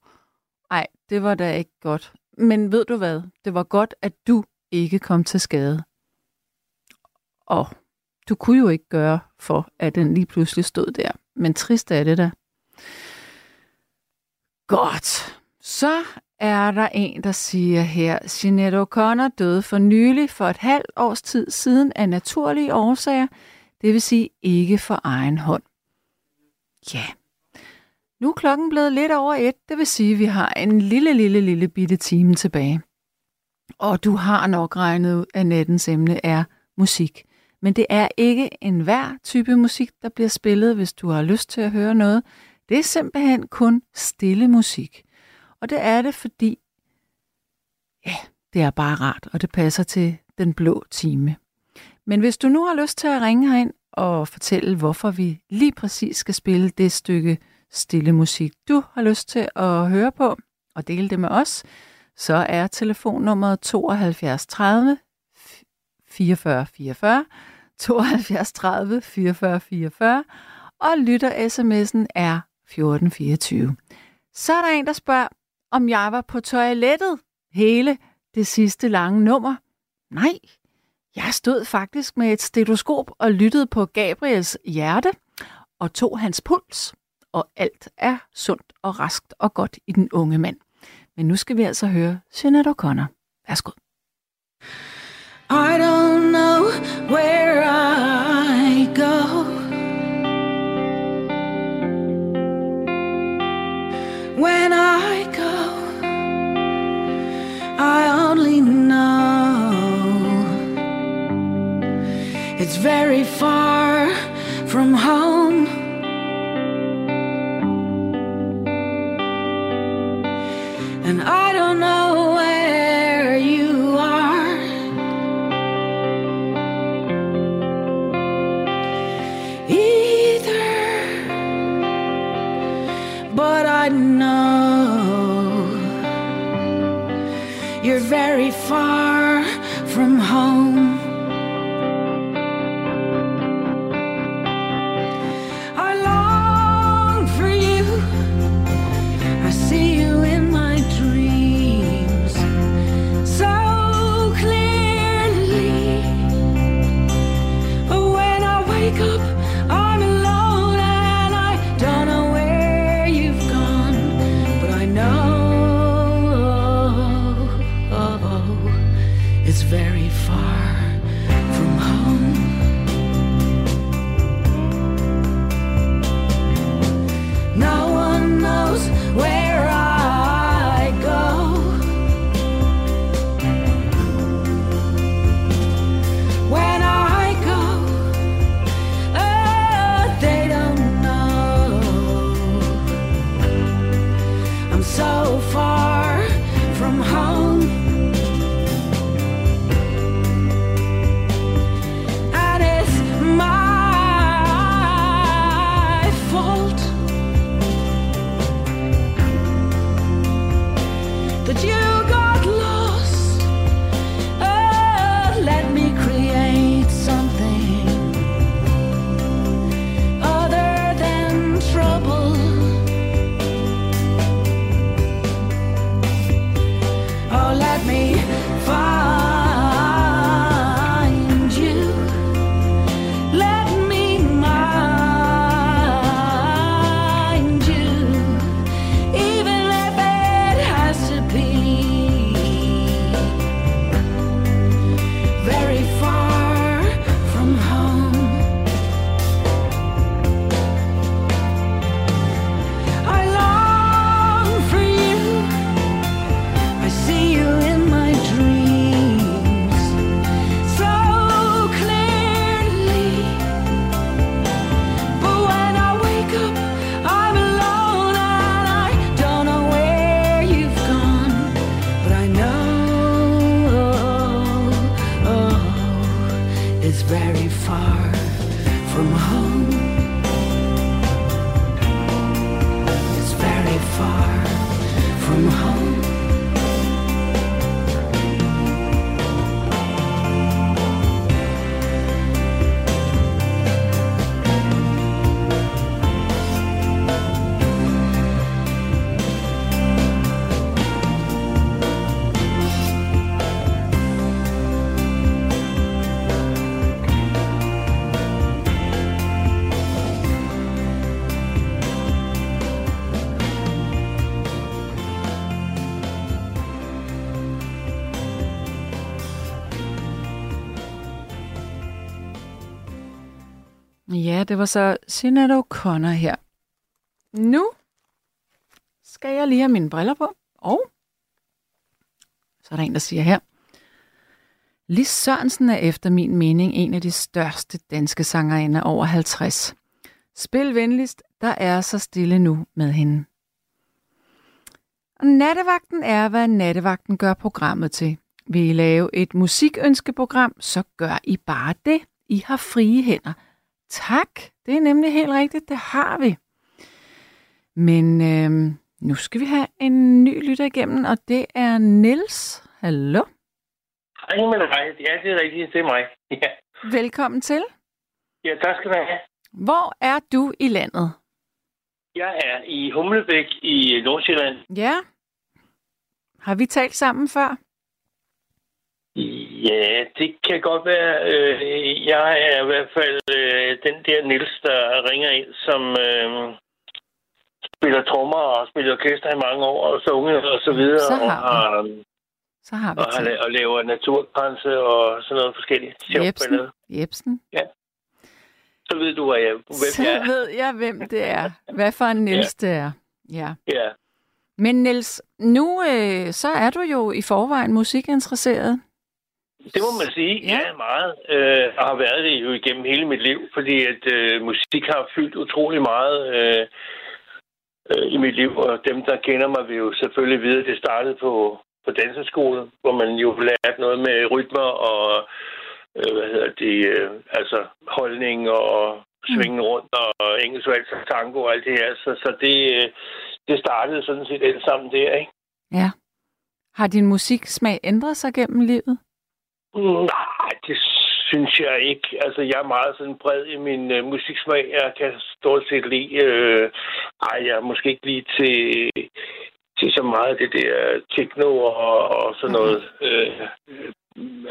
nej, det var da ikke godt. Men ved du hvad? Det var godt, at du ikke kom til skade. Og du kunne jo ikke gøre for, at den lige pludselig stod der. Men trist er det da. Godt. Så er der en, der siger her, Jeanette O'Connor døde for nylig for et halvt års tid siden af naturlige årsager, det vil sige ikke for egen hånd. Ja, nu er klokken blevet lidt over et, det vil sige, at vi har en lille, lille, lille bitte time tilbage. Og du har nok regnet ud, at nattens emne er musik. Men det er ikke enhver type musik, der bliver spillet, hvis du har lyst til at høre noget. Det er simpelthen kun stille musik. Og det er det, fordi ja, det er bare rart, og det passer til den blå time. Men hvis du nu har lyst til at ringe herind og fortælle, hvorfor vi lige præcis skal spille det stykke stille musik, du har lyst til at høre på og dele det med os, så er telefonnummeret 72 30 44 44, 72 30 44 44, og lytter sms'en er 1424. Så er der en, der spørger, om jeg var på toilettet hele det sidste lange nummer. Nej, jeg stod faktisk med et stetoskop og lyttede på Gabriels hjerte og tog hans puls. Og alt er sundt og raskt og godt i den unge mand. Men nu skal vi altså høre Senator O'Connor. Værsgo. I don't know where I It's very far from home. And I don't know where you are. Either, but I know you're very far det var så Sinead O'Connor her. Nu skal jeg lige have mine briller på. Og så er der en, der siger her. Lis Sørensen er efter min mening en af de største danske sangerinder over 50. Spil venligst, der er så stille nu med hende. Og nattevagten er, hvad nattevagten gør programmet til. Vil I lave et musikønskeprogram, så gør I bare det. I har frie hænder. Tak, det er nemlig helt rigtigt, det har vi. Men øh, nu skal vi have en ny lytter igennem, og det er Nils. Hallo. Hej med dig. Ja, det er rigtigt. Det er mig. Ja, Velkommen til. ja tak skal du have. Hvor er du i landet? Jeg er i Humlebæk i Nordsjælland. Ja. Har vi talt sammen før? Ja, det kan godt være. Øh, jeg er i hvert fald øh, den der Nils, der ringer ind, som øh, spiller trommer og spiller orkester i mange år, og så unge og så videre. Så har og, har, Så har vi og, har, og laver naturgrænse og sådan noget forskelligt. Jebsen. Jebsen. Så ved du, hvad jeg, hvem Så jeg er. ved jeg, hvem det er. Hvad for en Niels det er. Ja. Ja. Men Niels, nu øh, så er du jo i forvejen musikinteresseret. Det må man sige, Ja. ja, meget. Øh, og har været det jo igennem hele mit liv, fordi at øh, musik har fyldt utrolig meget øh, øh, i mit liv, og dem, der kender mig, vil jo selvfølgelig vide, at det startede på, på danseskolen, hvor man jo lærte noget med rytmer og øh, hvad hedder det, øh, altså holdning og svinge rundt og engelsk vals og tango og alt det her. Så, så det, øh, det startede sådan set alt sammen der, ikke? Ja. Har din musiksmag ændret sig gennem livet? Nej, det synes jeg ikke. Altså, jeg er meget sådan bred i min øh, musiksmag. Jeg kan stort set lide... Øh, ej, jeg er måske ikke lige til, til så meget af det der techno og, og sådan noget. Øh, øh,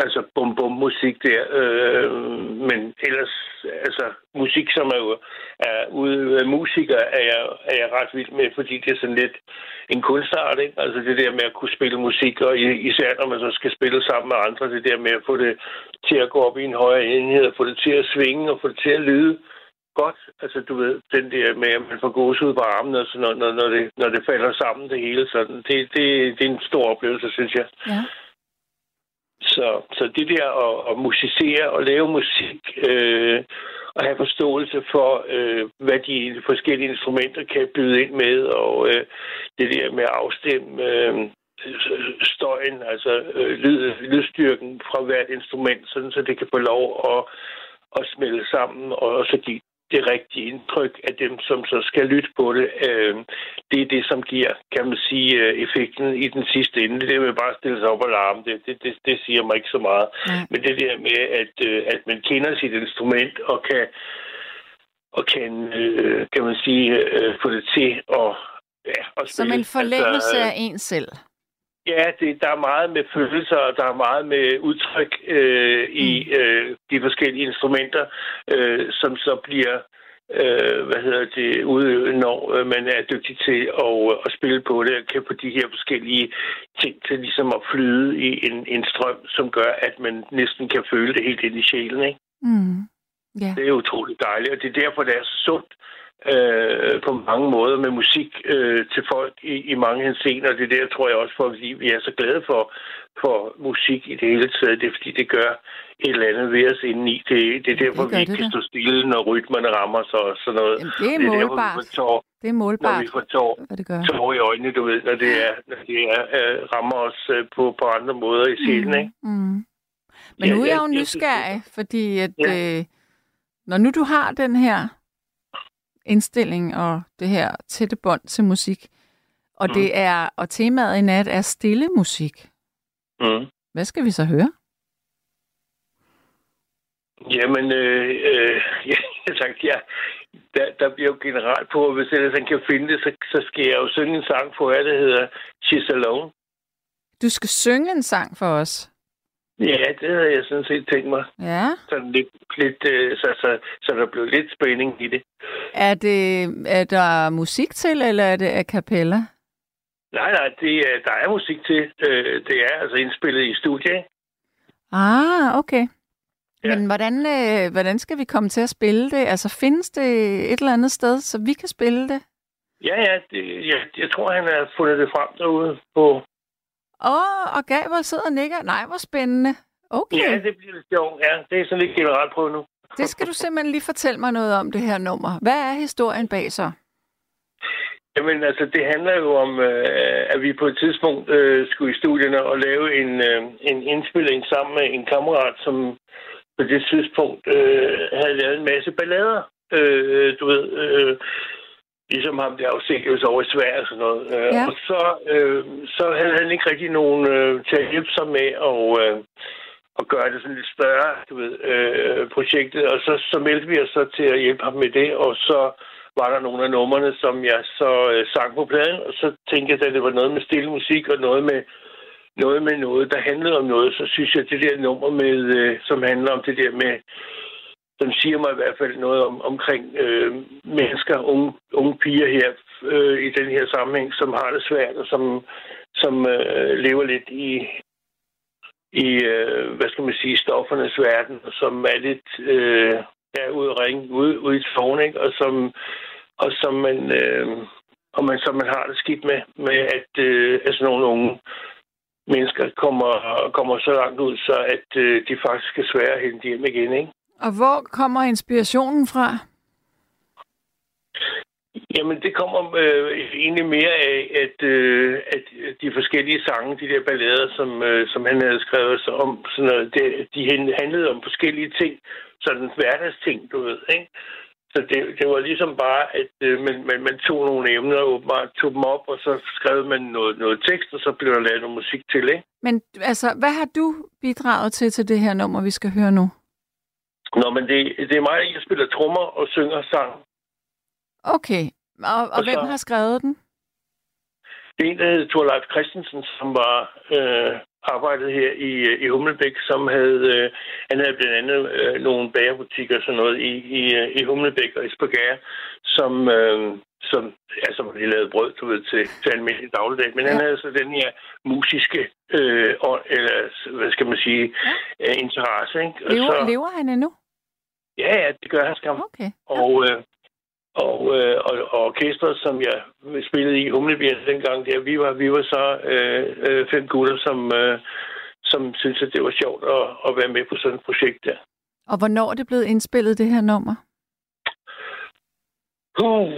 altså bum-bum-musik der. Øh, men ellers, altså musik, som er, er ude øh, af er jeg, er jeg ret vild med, fordi det er sådan lidt en kunstart, ikke? Altså det der med at kunne spille musik, og især når man så skal spille sammen med andre, det der med at få det til at gå op i en højere enhed, og få det til at svinge, og få det til at lyde godt. Altså du ved, den der med, at man får gåsehud på armen, og sådan når, når, det, når det falder sammen det hele sådan, det, det, det er en stor oplevelse, synes jeg. Ja. Så, så det der at, at musicere og lave musik øh, og have forståelse for, øh, hvad de forskellige instrumenter kan byde ind med, og øh, det der med at afstemme øh, støjen, altså øh, lyd, lydstyrken fra hvert instrument, sådan så det kan få lov at, at smelte sammen og så give det rigtige indtryk af dem, som så skal lytte på det. Øh, det er det, som giver, kan man sige, øh, effekten i den sidste ende. Det der med bare at stille sig op og larme, det, det, det, det siger mig ikke så meget. Nej. Men det der med, at, øh, at man kender sit instrument og kan, og kan, øh, kan man sige, øh, få det til at, ja, at Som spille. en forlængelse Altså, af en selv. Ja, det, der er meget med følelser, og der er meget med udtryk øh, i øh, de forskellige instrumenter, øh, som så bliver øh, hvad hedder det, udøvet, når øh, man er dygtig til at, at spille på det, og kan få de her forskellige ting til ligesom at flyde i en, en strøm, som gør, at man næsten kan føle det helt ind i sjælen. Ikke? Mm. Ja. Det er utroligt dejligt, og det er derfor, det er så sundt øh, på mange måder med musik øh, til folk i, i mange henseender. Det er der, tror jeg også, for, fordi vi er så glade for, for musik i det hele taget. Det er, fordi det gør et eller andet ved os indeni. Det, det er derfor, Det vi ikke kan stå stille, når rytmerne rammer sig og sådan noget. Jamen, det er det er derfor, målbart. vi får tår, Det er når målbart, vi får tår, hvad det gør. tår i øjnene, du ved, når det, er, når det er, øh, rammer os øh, på, på andre måder i sjælen, ikke? Mm. Men Ja, nu er jeg jo nysgerrig, fordi at, Ja. øh, når nu du har den her indstilling og det her tætte bånd til musik, og Mm. det er og temaet i nat er stille musik. Mm. Hvad skal vi så høre? Jamen, øh, øh, ja, sagt, ja, der, der bliver jo generelt på, hvis ellers han kan finde det, så, så skal jeg jo synge en sang på jer, der hedder She's Alone. Du skal synge en sang for os. Ja, det havde jeg sådan set tænkt mig. Ja. Sådan lidt, lidt øh, så, så, så der blev lidt spænding i det. Er, det, er der musik til, eller er det a cappella? Nej, nej, det er, der er musik til. Øh, det er altså indspillet i studiet. Ah, okay. Ja. Men hvordan, øh, hvordan skal vi komme til at spille det? Altså findes det et eller andet sted, så vi kan spille det? Ja, ja, det, jeg, jeg tror, han har fundet det frem derude på... Åh, og Gaber sidder og nikker. Nej, hvor spændende. Okay, Ja, det bliver sjovt. Ja, det er sådan lidt generelt på nu. det skal du simpelthen lige fortælle mig noget om, det her nummer. Hvad er historien bag så? Jamen, altså, det handler jo om, øh, at vi på et tidspunkt øh, skulle i studierne og lave en, øh, en indspilling sammen med en kammerat, som på det tidspunkt øh, havde lavet en masse ballader. Øh, du ved, øh, ligesom ham der Afselius over i Sverige og sådan noget. Øh, Ja. Og så, øh, så havde han ikke rigtig nogen øh, til at hjælpe sig med at, øh, at gøre det sådan lidt større, du ved, øh, projektet. Og så, så meldte vi os så til at hjælpe ham med det, og så var der nogle af numrene, som jeg så øh, sang på pladen, og så tænkte jeg, at det var noget med stille musik og noget med noget med noget, der handlede om noget, så synes jeg, at det der nummer, med, øh, som handler om det der med, som siger mig i hvert fald noget om, omkring øh, mennesker, unge, unge piger her, øh, i den her sammenhæng, som har det svært, og som, som øh, lever lidt i, i øh, hvad skal man sige, stoffernes verden, og som er lidt øh, er ude ringe, ude, ude i tårn, ikke? og som, og som man, øh, og man, som man har det skidt med, med at, øh, at sådan nogle unge mennesker kommer, kommer så langt ud, så at øh, de faktisk er svære at hente hjem igen, ikke? Og hvor kommer inspirationen fra? Jamen, det kommer øh, egentlig mere af, at, øh, at de forskellige sange, de der ballader, som, øh, som han havde skrevet sig om, sådan noget, det, de handlede om forskellige ting, sådan hverdagsting, du ved, ikke? Så det, det var ligesom bare, at øh, man, man, man tog nogle emner og åbenbart tog dem op, og så skrev man noget, noget tekst, og så blev der lavet noget musik til, ikke? Men altså, hvad har du bidraget til til det her nummer, vi skal høre nu? Nå, men det, det er mig, der spiller trommer og synger sang. Okay, og, og, Og hvem så- har skrevet den? Det er en, der hedder Thorleif Christensen, som var øh, arbejdet her i, øh, i Humlebæk, som havde, øh, han havde blandt andet øh, nogle bagerbutikker og sådan noget i, i, øh, i Humlebæk og Esbjerg, som, øh, som, altså, hvor de lavede brød, du ved, til, til almindelig dagligdag. Men ja. han havde så den her musiske, øh, og, eller hvad skal man sige, ja. interesse, ikke? Og Lever, så, lever han endnu? Ja, ja, det gør han skam. Okay. Og, øh, og, øh, og, og orkestret, som jeg spillede i Humlebjerg dengang, der, vi var, vi var så øh, øh, fem gutter, som, øh, som syntes, at det var sjovt at, at være med på sådan et projekt der. Og hvornår er det blevet indspillet, det her nummer? Uh,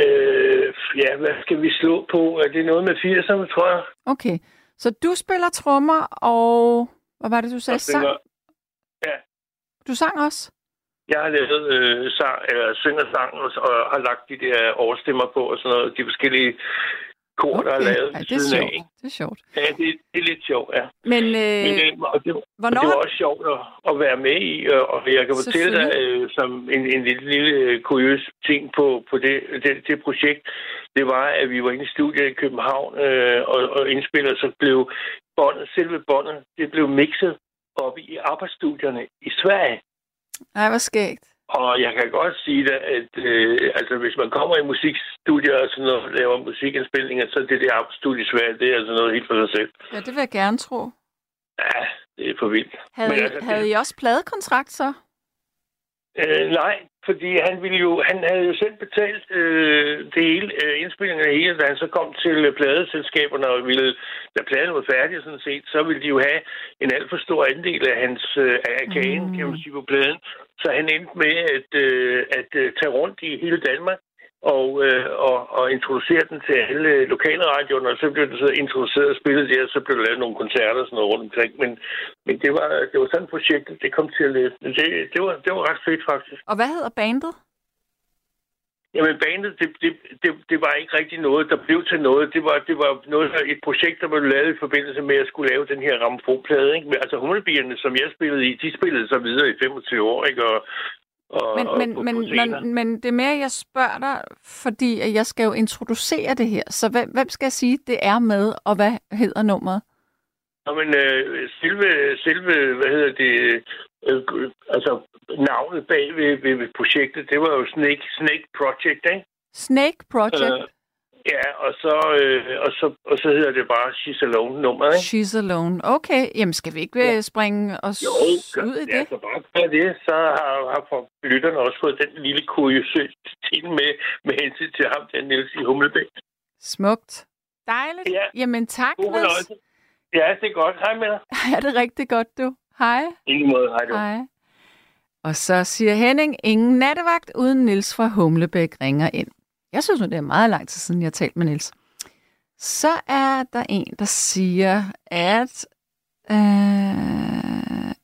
øh, ja, hvad skal vi slå på? Er det noget med 80'erne, tror jeg? Okay, så du spiller trommer, og hvad var det, du sagde? Sang? Ja, Du sang også? jeg har lavet øh, sang, eller synger sang, og, og har lagt de der overstemmer på, og sådan noget, de forskellige kor, der er lavet ved det er siden af, sjovt. ikke? Det er sjovt. Ja, det, det er lidt sjovt, ja. Men, Men, øh, øh, og det, hvornår det var også sjovt at, at være med i, og, jeg kan fortælle dig øh, som en, en lille, lille kuriøs ting på, på det, det, det projekt, det var, at vi var inde i studiet i København øh, og, og indspillede, så blev båndet, selve båndet, det blev mixet op i arbejdsstudierne i Sverige. Ej, hvor skægt. Og jeg kan godt sige dig, at øh, altså, hvis man kommer i musikstudier og sådan noget, laver musikindspilninger, så det der Sverige, det er altså noget helt for sig selv. Ja, det vil jeg gerne tro. Ja, det er for vildt. Havde, Men I, altså, det- havde I også pladekontrakt så? Øh, nej, fordi han ville jo, han havde jo selv betalt øh, det hele, øh, indspillingen af hele, da han så kom til øh, pladeselskaberne og ville, da pladen var færdig sådan set, så ville de jo have en alt for stor andel af hans øh, af kagen, mm. kan man sige, på pladen. Så han endte med at, øh, at øh, tage rundt i hele Danmark og, øh, og, og introducere den til alle lokale radioerne, og så blev den så introduceret og spillet der, så blev der lavet nogle koncerter og sådan noget rundt omkring. Men, men det, var, det var sådan et projekt, det kom til at løbe. Men Det, det, var, det var ret fedt faktisk. Og hvad hedder bandet? Jamen bandet, det, det, det, det var ikke rigtig noget, der blev til noget. Det var, det var noget, et projekt, der blev lavet i forbindelse med at skulle lave den her rammefonplade. Ikke? Altså humlebierne, som jeg spillede i, de spillede så videre i 25 år, ikke? Og, og, Men, og men, men, men, men det er mere, jeg spørger dig, fordi jeg skal jo introducere det her. Så hvem, hvem skal jeg sige, det er med, og hvad hedder nummeret? Nå, men øh, selve, selve, hvad hedder det, øh, altså navnet bag ved, ved, ved projektet, det var jo Snake, Snake Project, ikke? Snake Project. Øh, ja, og så, øh, og, så, og så hedder det bare She's Alone nummer, ikke? She's Alone. Okay, jamen skal vi ikke ja. springe os Jo, ud i ja, det? så bare gør det, så har, har for lytterne også fået den lille kuriositet med, med hensyn til ham, den Niels i Hummelbæk. Smukt. Dejligt. Ja. Jamen tak, God Niels. Ja, det er godt. Hej med dig. Er det rigtig godt, du? Hej. I lige måde, hej du. Hej. Og så siger Henning, ingen nattevagt uden Nils fra Humlebæk ringer ind. Jeg synes nu, det er meget lang tid siden, jeg har talt med Nils. Så er der en, der siger, at øh,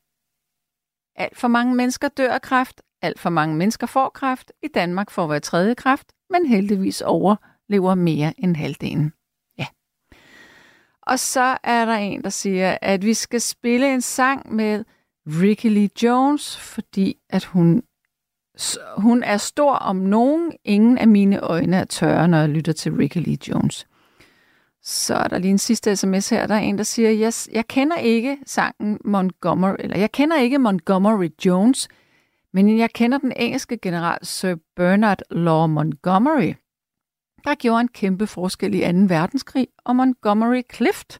alt for mange mennesker dør af kræft, alt for mange mennesker får kræft. I Danmark får hver tredje kræft, men heldigvis overlever mere end halvdelen. Ja. Og så er der en, der siger, at vi skal spille en sang med Ricky Lee Jones, fordi at hun, så hun er stor om nogen. Ingen af mine øjne er tørre, når jeg lytter til Ricky Lee Jones. Så er der lige en sidste sms her. Der er en, der siger, yes, jeg kender ikke sangen Montgomery, eller jeg kender ikke Montgomery Jones, men jeg kender den engelske general Sir Bernard Law Montgomery, der gjorde en kæmpe forskel i 2. verdenskrig, og Montgomery Clift,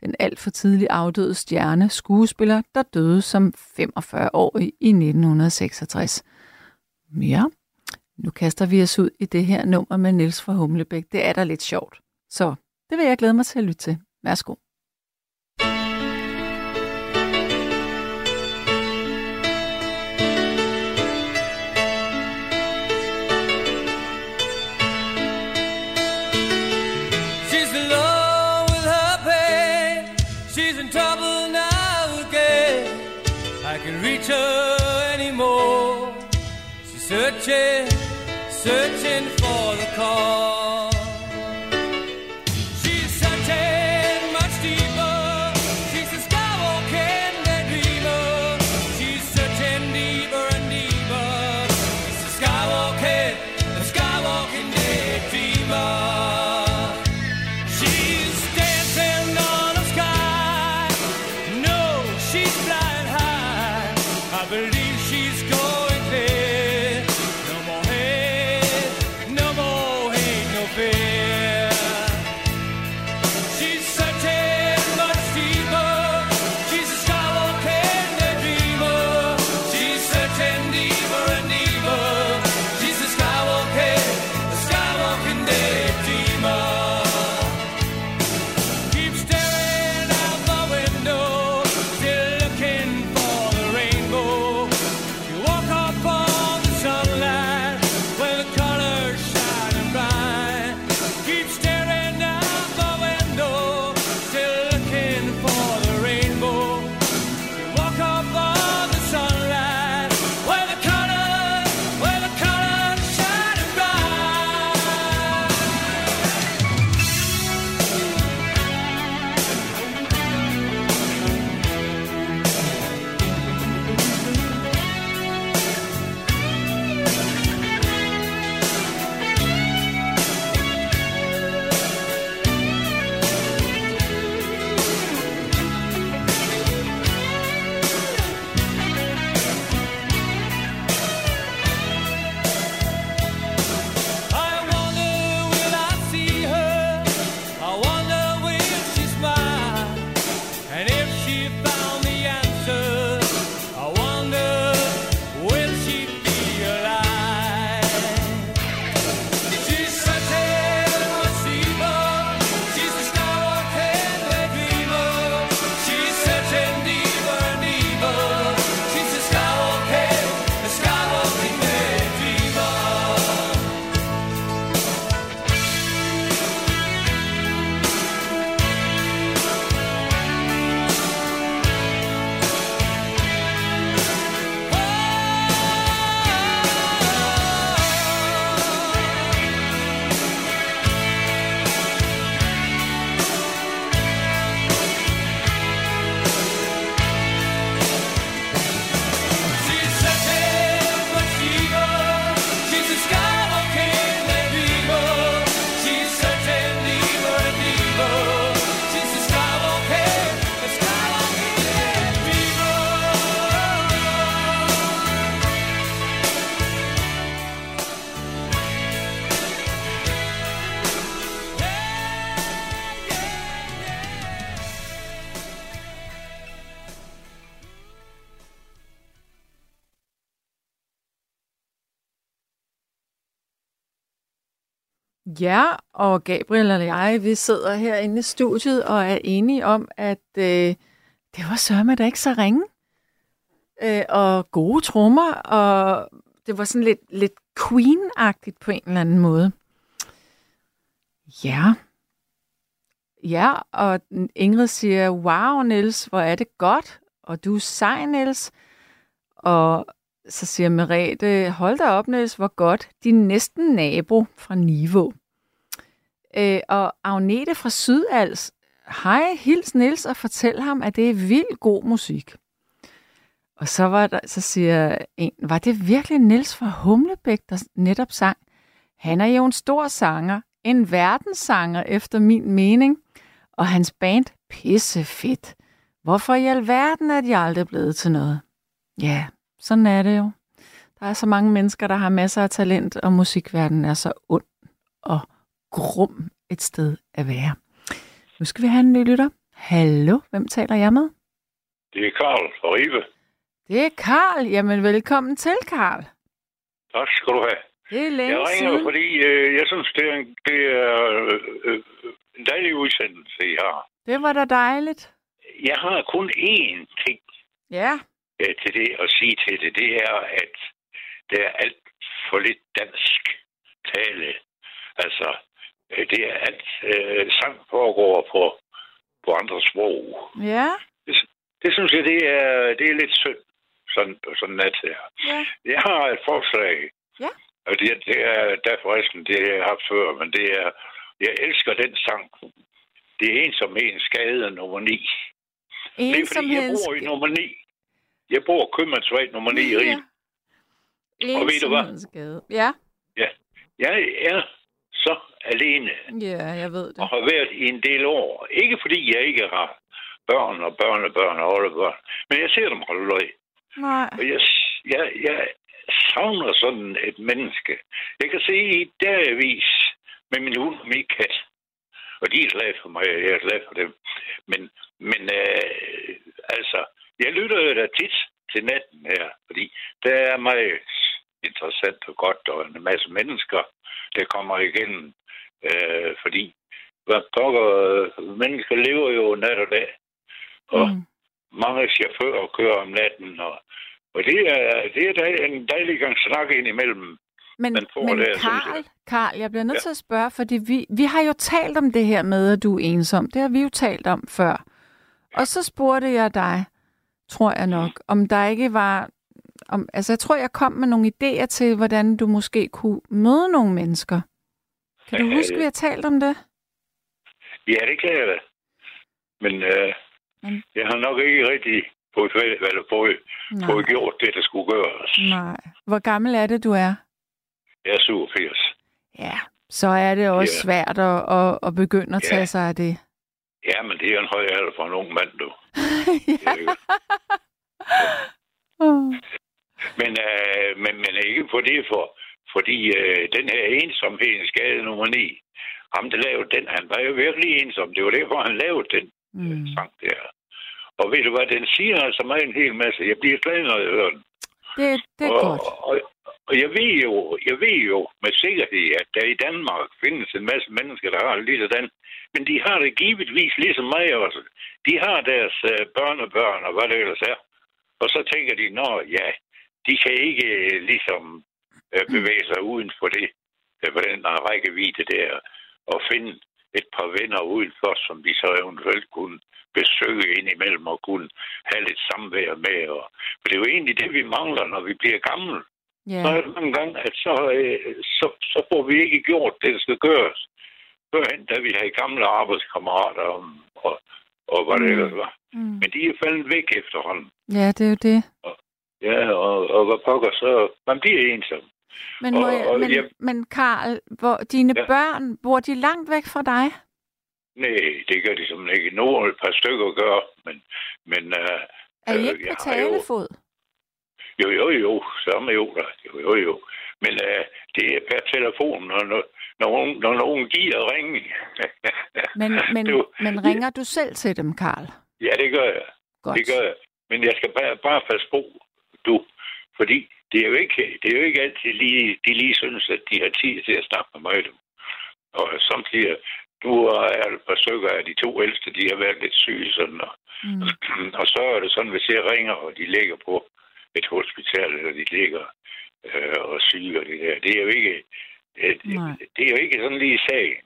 den alt for tidlig afdøde stjerne skuespiller, der døde som 45-årig i 1966. Ja, nu kaster vi os ud i det her nummer med Niels fra Humlebæk. Det er da lidt sjovt. Så det vil jeg glæde mig til at lytte til. Værsgo. Searching, searching for the call. Ja, og Gabriel og jeg, vi sidder herinde i studiet og er enige om, at øh, det var sørme da ikke så ringe. Øh, og gode trommer, og det var sådan lidt, lidt Queen-agtigt på en eller anden måde. Ja. Ja, og Ingrid siger, wow, Niels, hvor er det godt, og du er sej, Niels. Og så siger Merete, hold da op, Niels, hvor godt. Din næsten nabo fra Niveau. Øh, og Agnete fra Sydals, hej, hils Niels og fortæl ham, at det er vildt god musik. Og så, var der, så siger en, var det virkelig Niels fra Humlebæk, der netop sang? Han er jo en stor sanger, en verdenssanger efter min mening, og hans band pisse fedt. Hvorfor i alverden er de aldrig blevet til noget? Ja, sådan er det jo. Der er så mange mennesker, der har masser af talent, og musikverdenen er så ond og grum et sted at være. Nu skal vi have en ny lytter. Hallo, hvem taler jeg med? Det er Karl fra Ribe. Det er Karl. Jamen, velkommen til, Karl. Tak skal du have. Det er længe Jeg ringer, siden. fordi øh, jeg synes, det er en, det er, øh, øh, en dejlig udsendelse, I har. Det var da dejligt. Jeg har kun én ting Ja, øh, til det at sige til det. Det er, at der er alt for lidt dansk tale. Altså, det er alt øh, sang foregår på, på andre sprog. ja, Det synes jeg, det er, det er lidt synd. Sådan, sådan nat her. ja. Jeg har et forslag Og det, det er, der er forresten, det har jeg haft før, men det er, jeg elsker den sang. Det er ensomheden skade nummer 9. Det er fordi, jeg bor i nummer 9. Jeg bor Købmandsvej nummer 9 i Rim. Og ved du hvad? Ensomhedsskade. Ja, Jeg er så alene ja, jeg ved det. og har været i en del år. Ikke fordi jeg ikke har børn og børnebørn og oldebørn, men jeg ser dem aldrig. Nej. Og jeg, jeg, jeg savner sådan et menneske. Jeg kan se i dagvis med min hund og min kat. Og de er glade for mig, og jeg er glad for dem. Men, men øh, altså, jeg lytter jo da tit til natten her, fordi der er meget interessant og godt, og en masse mennesker, der kommer igennem. Øh, fordi hvad pokker, mennesker lever jo nat og dag. Og Mm. mange chauffører kører om natten, og, og det er, det er da en dejlig gang snak ind imellem. Men, men det, Karl. Karl, jeg bliver nødt Ja. til at spørge, fordi vi, vi har jo talt om det her med, at du er ensom. Det har vi jo talt om før. Og så spurgte jeg dig, tror jeg nok, om der ikke var... Om, altså, jeg tror, jeg kom med nogle idéer til, hvordan du måske kunne møde nogle mennesker. Kan du huske, vi har talt om det? Ja, det kan jeg da. Men øh, Men- jeg har nok ikke rigtig fået, eller fået, fået gjort det, der skulle gøres. Nej. Hvor gammel er det, du er? Jeg er 87. Ja. Så er det også Ja. svært at, at, at begynde at Ja. tage sig af det. Ja, men det er en høj alder for en ung mand, du. ja. Men, øh, men, men ikke på det, for, fordi øh, den her ensomhed skade nummer 9, ham der lavede den, han var jo virkelig ensom. Det var derfor, han lavede den Mm. sang der. Og ved du hvad, den siger altså mig en hel masse. Jeg bliver glad, når jeg hører den. Det, det er og, godt. Og, og jeg ved jo, jeg ved jo med sikkerhed, at der i Danmark findes en masse mennesker, der har det lige sådan. Men de har det givetvis ligesom mig også. De har deres øh, børnebørn og hvad det ellers er. Og så tænker de, nå ja, de kan ikke øh, ligesom øh, bevæge sig uden for det, øh, på den rækkevidde der, og finde et par venner udenfor, som de så eventuelt kunne besøge indimellem og kunne have lidt samvær med. Og, for det er jo egentlig det, vi mangler, når vi bliver gamle. Ja. Så er det mange gange, at så, øh, så, så får vi ikke gjort det, der skal gøres. Førhen, da vi havde gamle arbejdskammerater og, og, og hvad det Mm. ellers var. Mm. Men de er faldet væk efterhånden. Ja, det er jo det. Ja, og, og hvad pokker, så man bliver ensom. Men, må Og- jeg, og men, jeg- men Karl, hvor, dine Ja. ja. børn, bor de langt væk fra dig? Nej, det gør de simpelthen ikke. Nogle et par stykker gør, men... men uh, Er I Øh, ikke på talefod? jo, jo, jo, samme jo, da. jo, jo, jo. Men uh, det er per telefon, når, når, når, nogen, når nogen giver ringe. Men, men, jo- men ringer du selv til dem, Karl? Ja, det gør jeg. Godt. Det gør jeg. Men jeg skal bare, bare passe på, du. Fordi det er jo ikke, det er jo ikke altid lige, de lige synes, at de har tid til at snakke med mig. Du. Og samtidig, nu er der et par stykker af de to ældste, de har været lidt syge. Sådan, og, Mm. og så er det sådan, hvis jeg ringer, og de ligger på et hospital, eller de ligger øh, og syge og det der. Det er jo ikke, øh, Nej. det er jo ikke sådan lige sagen.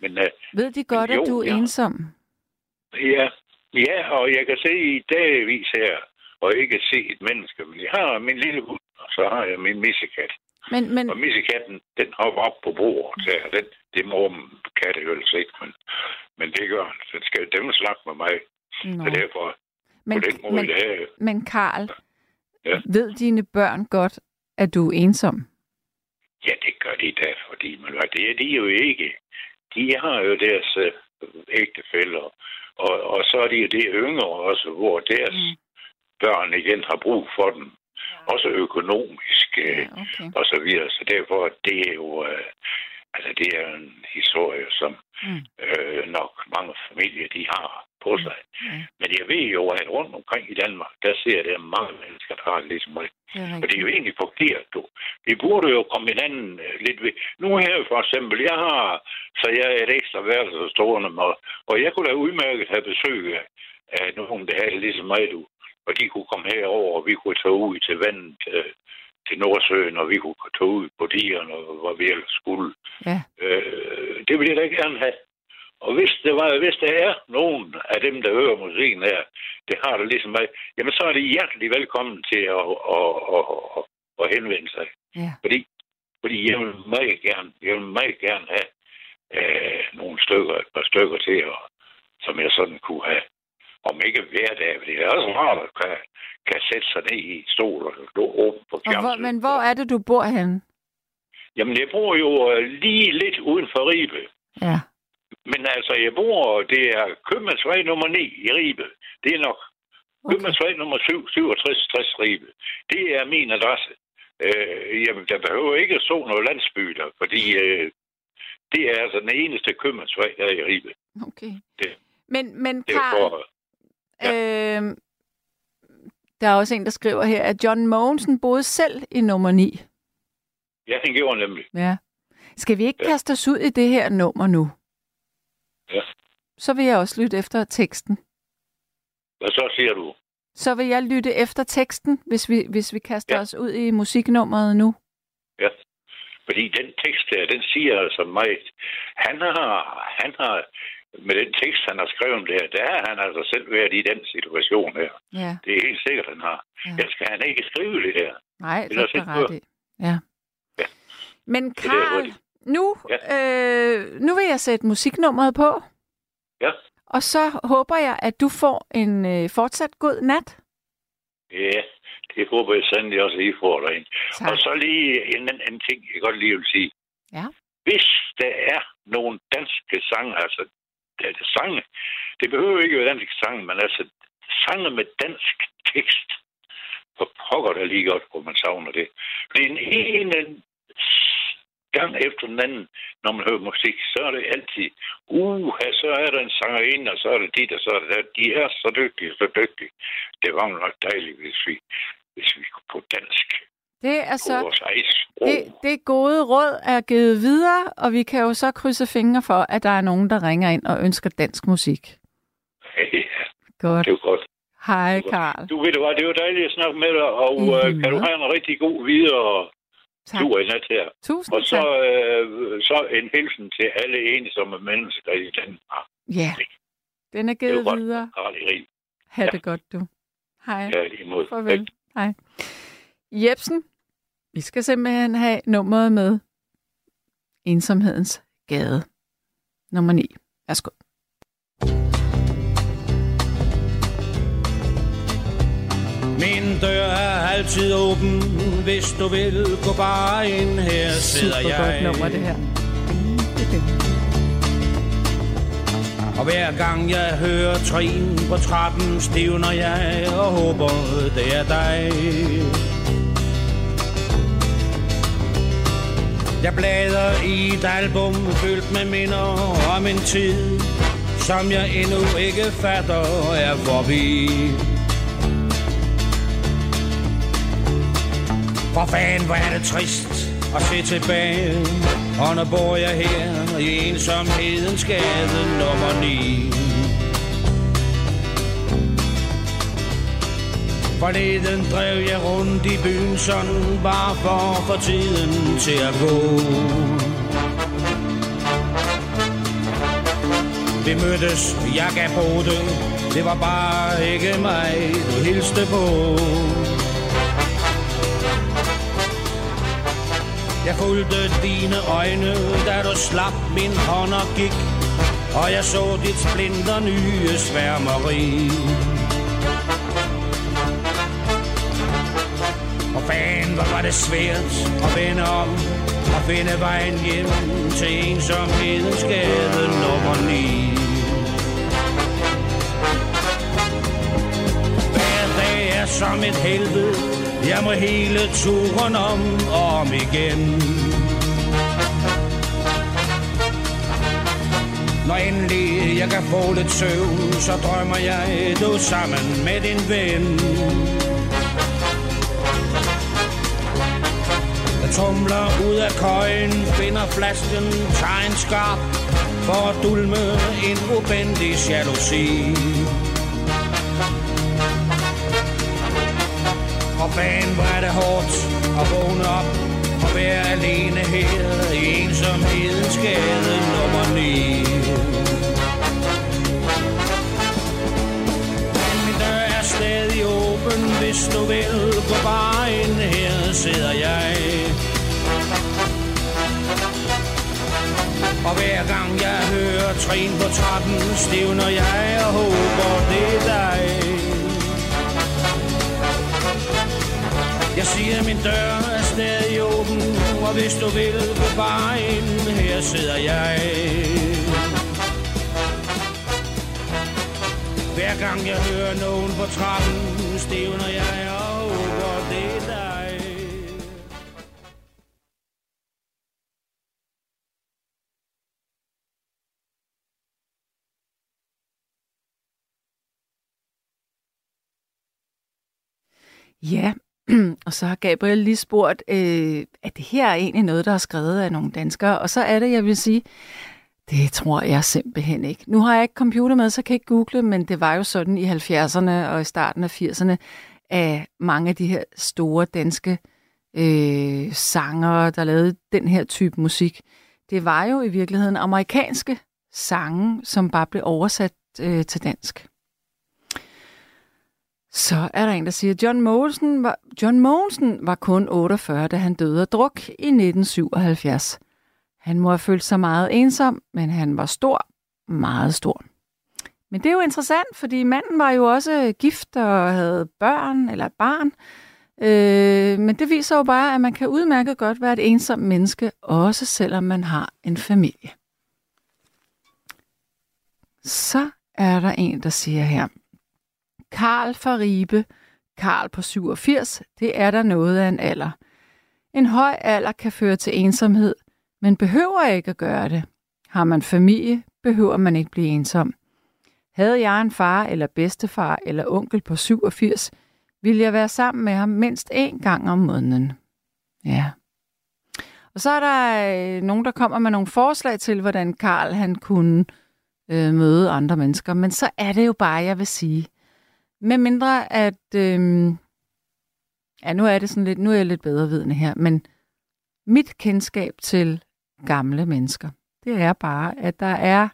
Men øh, Ved de godt, Jo, at du er ja. ensom? Ja, ja, og jeg kan se i dagvis her, og ikke se et menneske, men jeg har min lille hund, og så har jeg min missekat. Men, men Og missekatten, den hopper op på bordet, der. Den, det må katte jo ellers ikke, men, men det gør den. Den skal dem snakke med mig, Nå. så derfor men, på den måde, men, det er, men Karl, Ja. ved dine børn godt, at du er ensom? ja, det gør de da, fordi man, det er de jo ikke. De har jo deres øh, ægtefælder, og, og så er de jo det yngre også, hvor deres Mm. Børn igen har brug for dem. Også økonomisk. Øh, Ja, okay. og så videre. Så derfor, det er jo, øh, altså det er en historie, som Mm. øh, nok mange familier, de har på sig. Ja, Men jeg ved jo, at rundt omkring i Danmark, der ser det mange mennesker, der har det ligesom mig. det er Og det er jo egentlig forkert, du. Vi burde jo komme hinanden øh, lidt ved. Nu her for eksempel, jeg har, så jeg er et ekstra værelse stående med, og jeg kunne da udmærket have besøg af, af nogen, der havde det ligesom mig, du. Og de kunne komme herover, og vi kunne tage ud til vandet, øh, til Nordsøen, og vi kunne tage ud på dierne, og hvor vi ellers skulle. Ja. Øh, det vil jeg da gerne have. Og hvis, det var, hvis der er nogen af dem, der hører musikken her, det har det ligesom mig, jamen så er det hjertelig velkommen til at, at, at, at, at henvende sig. Ja. Fordi Fordi jeg vil meget gerne, jeg vil meget gerne have øh, nogle stykker, et par stykker til, og, som jeg sådan kunne have. Om ikke hver dag, fordi det er også rart at kan, kan sætte sig ned i stol og stå åben på Og hvor, fjernsynet. men hvor er det, du bor henne? Jamen, jeg bor jo øh, lige lidt uden for Ribe. Ja. Men altså, jeg bor, det er købmandsvej nummer 9 i Ribe. Det er nok Okay. købmandsvej nummer 7, 67, 60 Ribe. Det er min adresse. Øh, jamen, der behøver ikke at stå noget landsby der, fordi øh, det er altså den eneste købmandsvej, der er i Ribe. Okay. Det- Men, men Det Karl, for, øh, der er også en, der skriver her, at John Mogensen boede selv i nummer 9. ja, den gjorde nemlig. Ja. Skal vi ikke Ja. kaste os ud i det her nummer nu? Ja. Så vil jeg også lytte efter teksten. Hvad så siger du? Så vil jeg lytte efter teksten, hvis vi, hvis vi kaster Ja. os ud i musiknummeret nu. Ja. Fordi den tekst der, den siger altså mig, han har, han har, med den tekst, han har skrevet der, der har han altså selv været i den situation her. Ja. Det er helt sikkert, han har. Ja. Ja. Jeg skal han ikke skrive det her. Nej, Ellers det er ret i. Ja. Ja. Men det Karl, nu, øh, nu vil jeg sætte musiknummeret på, Ja. og så håber jeg, at du får en øh, fortsat god nat. Ja, det håber jeg sandelig også, at I får. Tak. Og så lige en anden ting, jeg godt lige vil sige. Ja. Hvis der er nogle danske sange, altså det er sange, det behøver ikke være danske sange, men altså sange med dansk tekst, Og pokker der lige godt, hvor man savner det. Fordi en ene gang efter den anden, når man hører musik, så er det altid, uh, så er der en sangerinde, og så er det dit, og så er det der. De er så dygtige, så dygtige. Det var nok dejligt, hvis vi, hvis vi kunne på dansk det er så det, det gode råd er givet videre, og vi kan jo så krydse fingre for, at der er nogen, der ringer ind og ønsker dansk musik. Ja, Godt. det var godt. Hej, Karl. Du ved det var, det var dejligt at snakke med dig, og I øh, kan du have en rigtig god videre Tak. tur i nat her. Tusind Og så, tak. øh, så en hilsen til alle ensomme mennesker i Danmark. Ja, den er Det er givet godt, videre. Erik. Ha' Ja. det godt, du. Hej. Ja, lige mod. Farvel. Hej. Jebsen, vi skal simpelthen have nummeret med Ensomhedens Gade. Nummer 9. Værsgo. Min dør er altid åben, hvis du vil gå bare ind. Her sidder Super jeg. godt nummer, det her. Og hver gang jeg hører trin på trappen, stivner jeg og håber, det er dig. Jeg bladrer i et album fyldt med minder om en tid, som jeg endnu ikke fatter er forbi. For fanden, hvor er det trist at se tilbage Og nu bor jeg her i ensomhedens gade nummer 9 Forleden drev jeg rundt i byen sådan Bare for at få tiden til at gå. Vi mødtes, jeg gav på det Det var bare ikke mig, du hilste på. Jeg fulgte dine øjne, da du slap min hånd og gik Og jeg så dit splinter nye sværmeri. Hvor var det svært at vende om Og finde vejen hjem til ensomhedens gade nummer 9 Hver dag er som et helvede. Jeg må hele turen om og om igen. Når endelig jeg kan få lidt søvn Så drømmer jeg du sammen med din ven. Tumler ud af køjen Finder flasken, tager en skarp For at dulme en ubendig jalousi Og fan, hvor er det hårdt at vågne op og være alene her i ensomhedens gade nummer 9. Men min dør er stadig åben, hvis du vil gå bare ind her, sidder jeg. Og hver gang jeg hører trin på trappen, stivner jeg og håber, det er dig. Jeg siger, min dør er stadig åben, og hvis du vil, gå bare ind, her sidder jeg. Hver gang jeg hører nogen på trappen, stivner jeg og Ja, og så har Gabriel lige spurgt, øh, at det her er egentlig noget, der er skrevet af nogle danskere. Og så er det, jeg vil sige, det tror jeg simpelthen ikke. Nu har jeg ikke computer med, så kan jeg ikke google, men det var jo sådan i 70'erne og i starten af 80'erne, at mange af de her store danske øh, sanger, der lavede den her type musik, det var jo i virkeligheden amerikanske sange, som bare blev oversat øh, til dansk. Så er der en, der siger, John Mogensen var, John Mogensen var kun 48, da han døde af druk i 1977. Han må have følt sig meget ensom, men han var stor, meget stor. Men det er jo interessant, fordi manden var jo også gift og havde børn eller et barn. Øh, men det viser jo bare, at man kan udmærket godt være et ensomt menneske, også selvom man har en familie. Så er der en, der siger her, Karl fra Ribe, Karl på 87, det er der noget af en alder. En høj alder kan føre til ensomhed, men behøver ikke at gøre det. Har man familie, behøver man ikke blive ensom. Havde jeg en far eller bedstefar eller onkel på 87, ville jeg være sammen med ham mindst én gang om måneden. Ja. Og så er der øh, nogen, der kommer med nogle forslag til, hvordan Karl han kunne øh, møde andre mennesker. Men så er det jo bare, jeg vil sige, med mindre at... Øh, ja, nu er det sådan lidt... Nu er jeg lidt bedre vidende her, men mit kendskab til gamle mennesker, det er bare, at der er...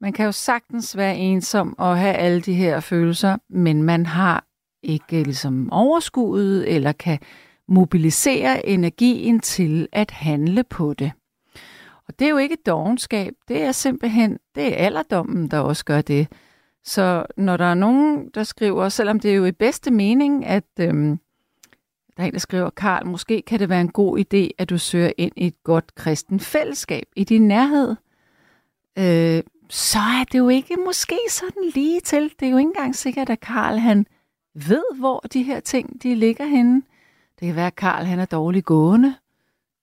Man kan jo sagtens være ensom og have alle de her følelser, men man har ikke ligesom overskuddet eller kan mobilisere energien til at handle på det. Og det er jo ikke dogenskab, det er simpelthen, det er alderdommen, der også gør det. Så når der er nogen, der skriver, selvom det er jo i bedste mening, at øhm, der er en, der skriver, Karl, måske kan det være en god idé, at du søger ind i et godt kristen fællesskab i din nærhed. Øh, så er det jo ikke måske sådan lige til. Det er jo ikke engang sikkert, at Karl han ved, hvor de her ting de ligger henne. Det kan være, at Karl han er dårlig gående.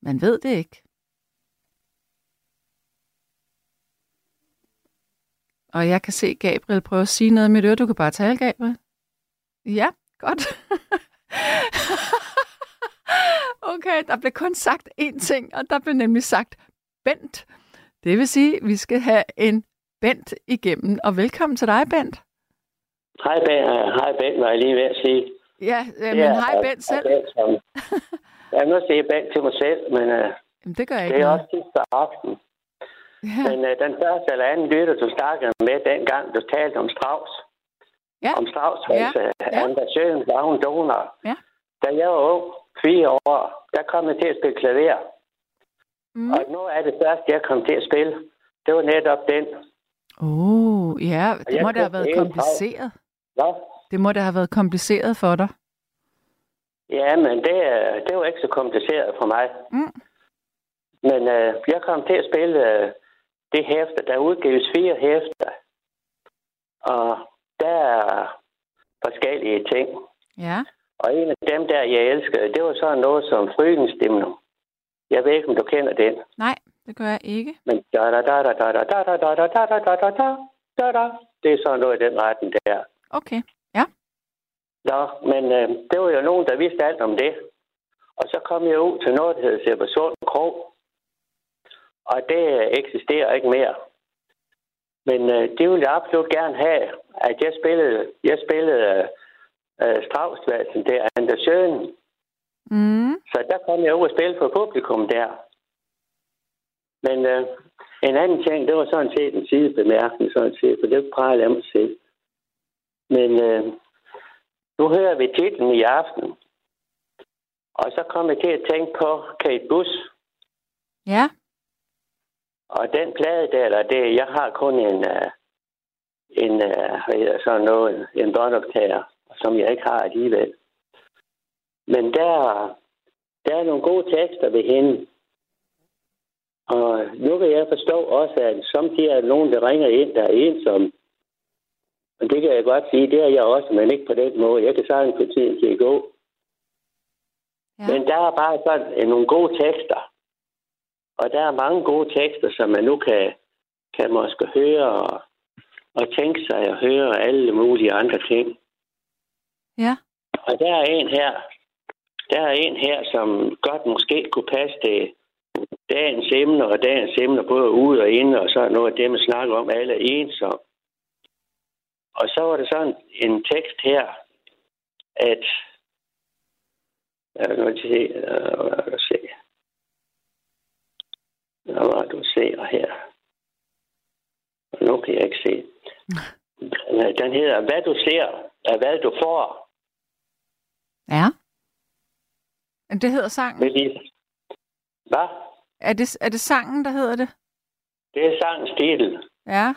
Man ved det ikke. Og jeg kan se Gabriel prøve at sige noget med øre. Du kan bare tale, Gabriel. Ja, godt. okay, der blev kun sagt én ting, og der blev nemlig sagt Bent. Det vil sige, at vi skal have en Bent igennem. Og velkommen til dig, Bent. Hej, Ben. Hej, Ben, var jeg lige ved at sige. Ja, øh, men hej, Bent selv. Ben, som, jeg må sige Ben til mig selv, men uh, Jamen, det gør jeg det ikke er noget. også sidste aften. Ja. Men uh, den første eller anden lytter, du snakkede med dengang, du talte om Strauss. Ja. Om Strauss, Ja, altså ja. ja. Anders Sjøen, var hun donor. Ja. Da jeg var ung, fire år, der kom jeg til at spille klaver. Mm. Og nu er det første, jeg kom til at spille. Det var netop den. Oh, ja, det må da have været kompliceret. Nå, Det må da have været kompliceret for dig. Ja, men det, er- det var ikke så kompliceret for mig. Mm. Men øh, jeg kom til at spille øh, det hæfte. Der udgives fire hæfter. Og der er forskellige ting. Ja. Og en af dem der, jeg elskede, det var sådan noget som Frygenstimnum. Jeg ved ikke, om du kender den. Nej, det gør jeg ikke. Men da da da da da da da da da da da da da da da da Det er sådan noget i den retning der. Okay. Ja. Nå, men øh, det var jo nogen, der vidste alt om det. Og så kom jeg ud til noget, der hedder Sebersund Krog. Og det eksisterer ikke mere. Men øh, det ville jeg absolut gerne have, at jeg spillede, jeg spillede øh, Strauss-valsen der, Anders Sjøen. Mm. Så der kom jeg ud og spille for publikum der. Men øh, en anden ting, det var sådan set en sidebemærkning, sådan set, for det prøver jeg mig selv. Men øh, nu hører vi titlen i aften. Og så kom jeg til at tænke på Kate Bush. Ja. Og den plade der, eller det, jeg har kun en, uh, en uh, hvad hedder sådan noget, en båndoptager, som jeg ikke har alligevel. Men der, der er nogle gode tekster ved hende. Og nu kan jeg forstå også, at samtidig er nogen, der ringer ind, der er ensomme. Og det kan jeg godt sige, det er jeg også, men ikke på den måde. Jeg kan sagtens få tiden til at gå. Ja. Men der er bare sådan nogle gode tekster. Og der er mange gode tekster, som man nu kan, kan måske høre og, og tænke sig at høre alle mulige andre ting. Ja. Og der er en her, der er en her, som godt måske kunne passe til dagens emne, og dagens emne både ude og inde, og så noget af det, man snakker om, alle er ensomme. Og så var der sådan en tekst her, at jeg kan se, jeg kan se. Hvad var du ser her? Og nu kan jeg ikke se. Den hedder, hvad du ser, er hvad du får. Ja. Det hedder sangen? Hvad? Er det, er det sangen, der hedder det? Det er sangens titel. Ja.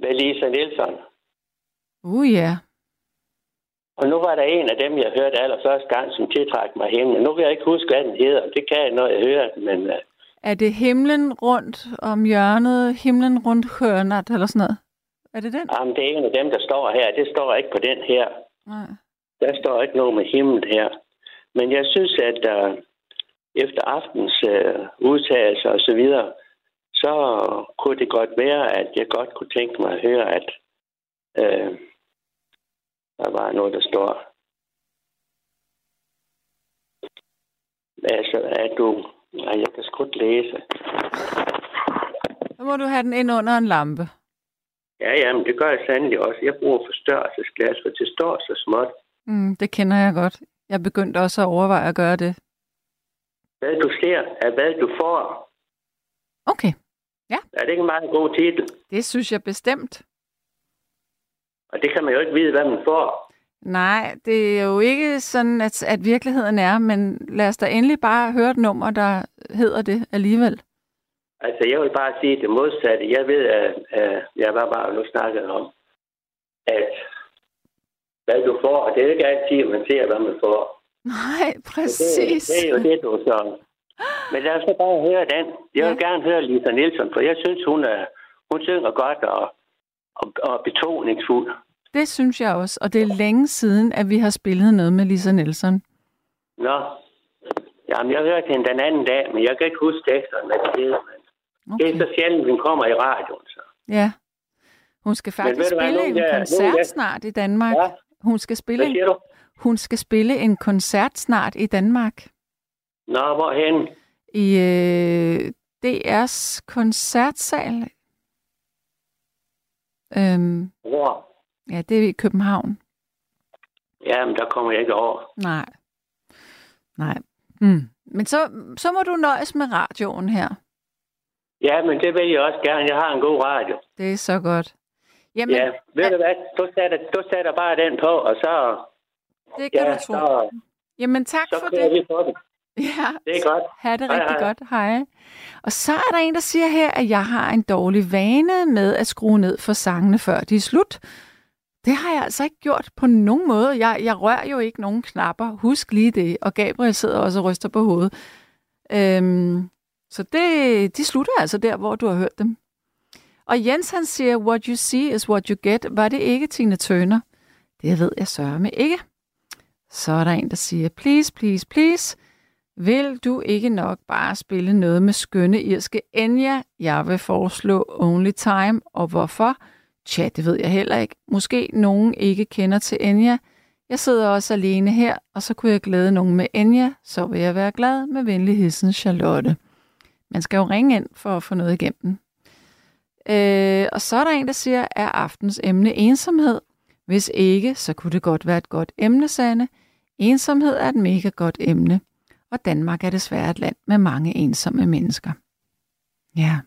Med Lisa Nielsen. Uh, ja. Og nu var der en af dem, jeg hørte allerførste gang, som tiltræk mig hende. Nu kan jeg ikke huske, hvad den hedder. Det kan jeg, når jeg hører den, men... Uh... Er det himlen rundt om hjørnet, himlen rundt hørnet, eller sådan noget? Er det den? Jamen, det er en af dem, der står her. Det står ikke på den her. Nej. Der står ikke noget med himmel her. Men jeg synes, at uh, efter aftens uh, udtalelser og så videre, så kunne det godt være, at jeg godt kunne tænke mig at høre, at uh, der var noget, der står. Altså, at du... Nej, jeg kan sgu ikke læse. Så må du have den ind under en lampe. Ja, jamen, det gør jeg sandelig også. Jeg bruger forstørrelsesglas, for det står så småt. Mm, det kender jeg godt. Jeg begyndte også at overveje at gøre det. Hvad du ser, er hvad du får. Okay. Ja. Er det ikke en meget god titel? Det synes jeg bestemt. Og det kan man jo ikke vide, hvad man får. Nej, det er jo ikke sådan, at, at virkeligheden er, men lad os da endelig bare høre et nummer, der hedder det alligevel. Altså, jeg vil bare sige det modsatte. Jeg ved, at, at jeg var bare nu snakket om, at hvad du får, og det er ikke altid, at man ser, hvad man får. Nej, præcis. Det, det er jo det, du så. Men lad os så bare høre den. Jeg vil ja. gerne høre Lisa Nielsen, for jeg synes, hun, er, hun synger godt og, og, og betoningsfuld. Det synes jeg også, og det er længe siden, at vi har spillet noget med Lisa Nielsen. Nå, jamen jeg hørte hende den anden dag, men jeg kan ikke huske teksterne, hvad det hedder. Men okay. Det er så sjældent, hun kommer i radioen. Så. Ja, hun skal faktisk spille en der, koncert der... snart i Danmark. Ja. Hun skal spille Hvad du? Hun skal spille en koncert snart i Danmark. Nå, hvorhen? I øh, DR's koncertsal. Øhm, Hvor? Ja, det er i København. Jamen, der kommer jeg ikke over. Nej. Nej. Mm. Men så, så må du nøjes med radioen her. Ja, men det vil jeg også gerne. Jeg har en god radio. Det er så godt. Jamen, ja, ved at... du hvad? Du sætter, du sætter bare den på, og så... Det kan ja, du tro. Så, Jamen, tak så for det. Vi på det. Ja, det er godt. Ha' det hej, rigtig hej. godt. Hej. Og så er der en, der siger her, at jeg har en dårlig vane med at skrue ned for sangene, før de er slut. Det har jeg altså ikke gjort på nogen måde. Jeg, jeg rører jo ikke nogen knapper. Husk lige det. Og Gabriel sidder også og ryster på hovedet. Øhm, så det, de slutter altså der, hvor du har hørt dem. Og Jens han siger, what you see is what you get. Var det ikke Tina Turner? Det ved jeg sørme ikke. Så er der en, der siger, please, please, please. Vil du ikke nok bare spille noget med skønne irske Enya? Jeg vil foreslå Only Time. Og hvorfor? Tja, det ved jeg heller ikke. Måske nogen ikke kender til Enya. Jeg sidder også alene her, og så kunne jeg glæde nogen med Enya. Så vil jeg være glad med venlig hilsen Charlotte. Man skal jo ringe ind for at få noget igennem. Øh, og så er der en, der siger, er aftens emne ensomhed? Hvis ikke, så kunne det godt være et godt emne, Sanne. Ensomhed er et mega godt emne, og Danmark er desværre et land med mange ensomme mennesker. Ja.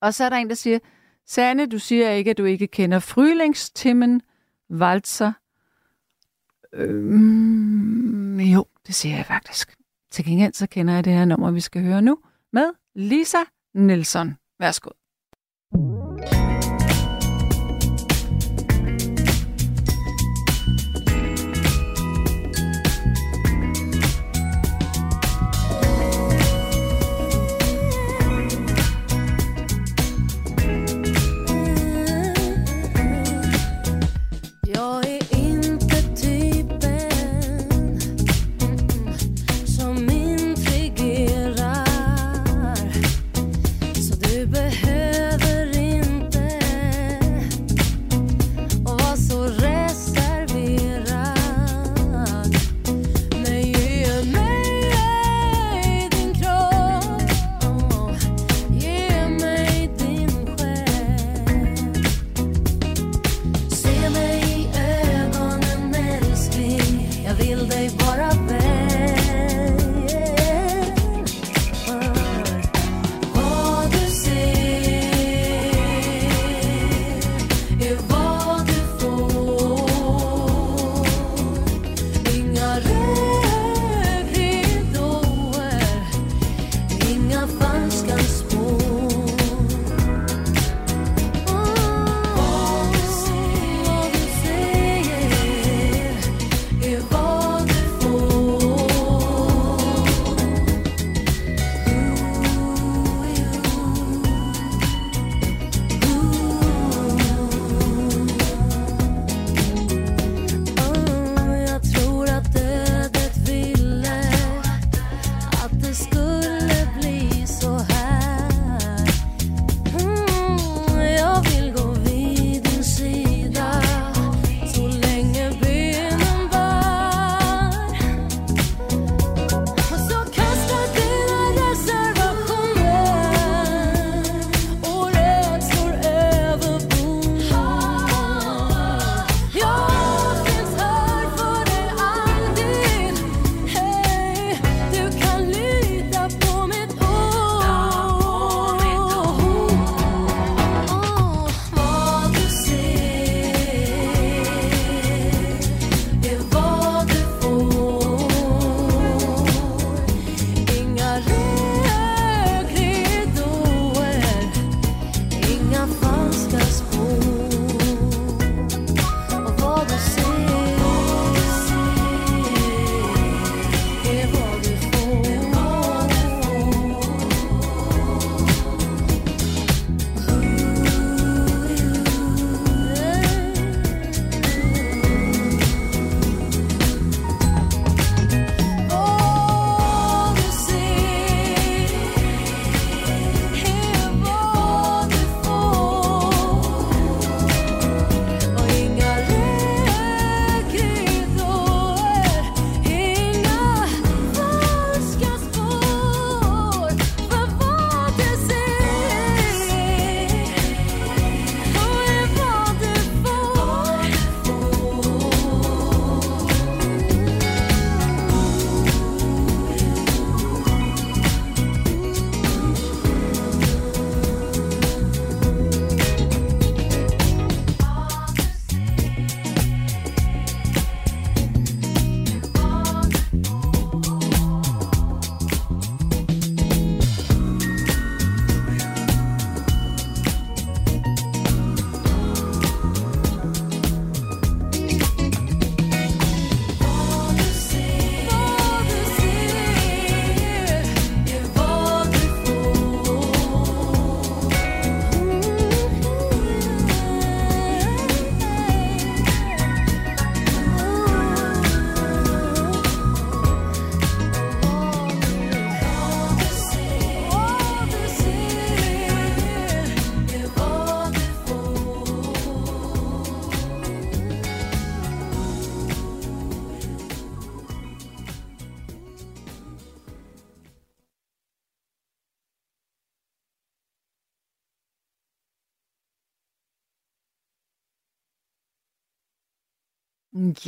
Og så er der en, der siger, Sanne, du siger ikke, at du ikke kender Frylingstimen, Walzer. Øhm, jo, det siger jeg faktisk. Til gengæld så kender jeg det her nummer, vi skal høre nu, med Lisa Nilsson. Værsgo.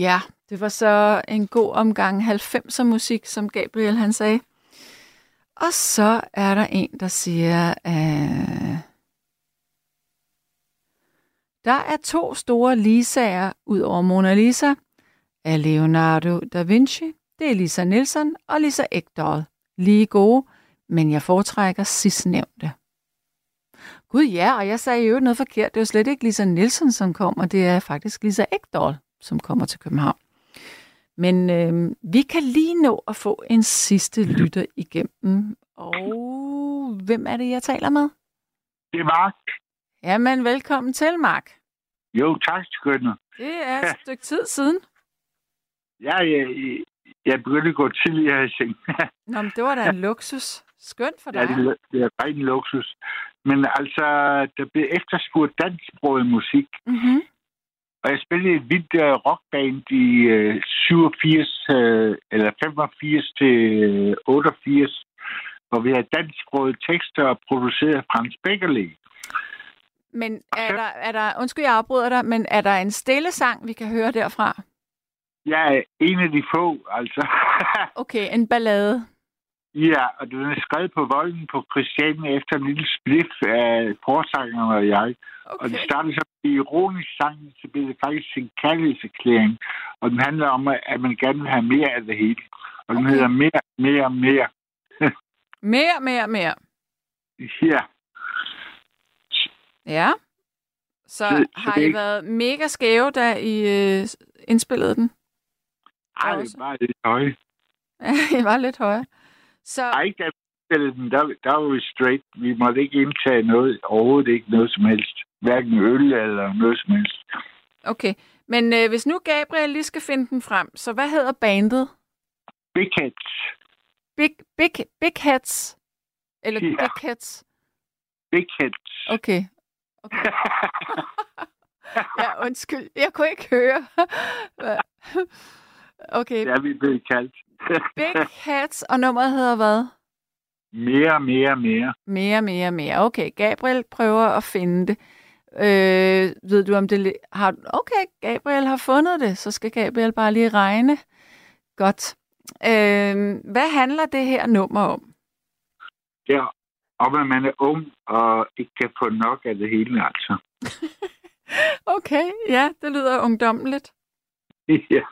Ja, det var så en god omgang 90'er musik, som Gabriel han sagde. Og så er der en, der siger, øh, der er to store Lisaer ud over Mona Lisa af Leonardo da Vinci. Det er Lisa Nielsen og Lisa Ekdahl. Lige gode, Men jeg foretrækker sidstnævnte. Gud ja, og jeg sagde jo noget forkert. Det er jo slet ikke Lisa Nielsen, som kommer. Det er faktisk Lisa Ekdahl, som kommer til København. Men øh, vi kan lige nå at få en sidste lytter igennem. Og hvem er det, jeg taler med? Det er Mark. Jamen, velkommen til, Mark. Jo, tak, skønner. Det er et stykke tid siden. Ja, jeg, jeg begyndte at gå tidligere i seng. Nå, men det var da en luksus. Skønt for dig. ja, det, det er ren luksus. Men altså, der blev efterspurgt dansksproget musik. Mm-hmm. Og jeg spillede et vildt uh, rockband i uh, 87, uh, eller 85 til uh, 88, hvor vi havde dansksproget tekster og produceret Frans Beckerle. Men er der, er der, undskyld, jeg afbryder dig, men er der en stille sang, vi kan høre derfra? Jeg er en af de få, altså. Okay, en ballade. Ja, og den er skrevet på volden på Christiania efter en lille spliff af forsangerne og jeg. Okay. Og det startede som en ironisk sang, så blev det faktisk en kærlighedserklæring. Og den handler om, at man gerne vil have mere af det hele. Og den Okay. hedder mere, mere, mere. Mere, mere, mere. Ja, Ja. Så, Så- har det I været mega skæve, da I øh, indspillede den? ej, det bare lidt høje. I var lidt højere. Så, Ej, da vi der, der var vi straight. Vi måtte ikke indtage noget, overhovedet ikke noget som helst. Hverken øl eller noget som helst. okay. Men øh, hvis nu Gabriel lige skal finde den frem, så hvad hedder bandet? Big Heads. Big, big, big Heads? Eller Ja. Big Heads? Big Heads. Okay. okay. ja, undskyld. Jeg kunne ikke høre. Okay. Det er vi blevet kaldt. Big Hats, og nummeret hedder hvad? mere, mere, mere. Mere, mere, mere. Okay, Gabriel prøver at finde det. Øh, ved du om det har... Okay, Gabriel har fundet det, så skal Gabriel bare lige regne. Godt. Øh, hvad handler det her nummer om? Ja, om at man er ung og ikke kan få nok af det hele, altså. Okay, ja, det lyder ungdommeligt. ja.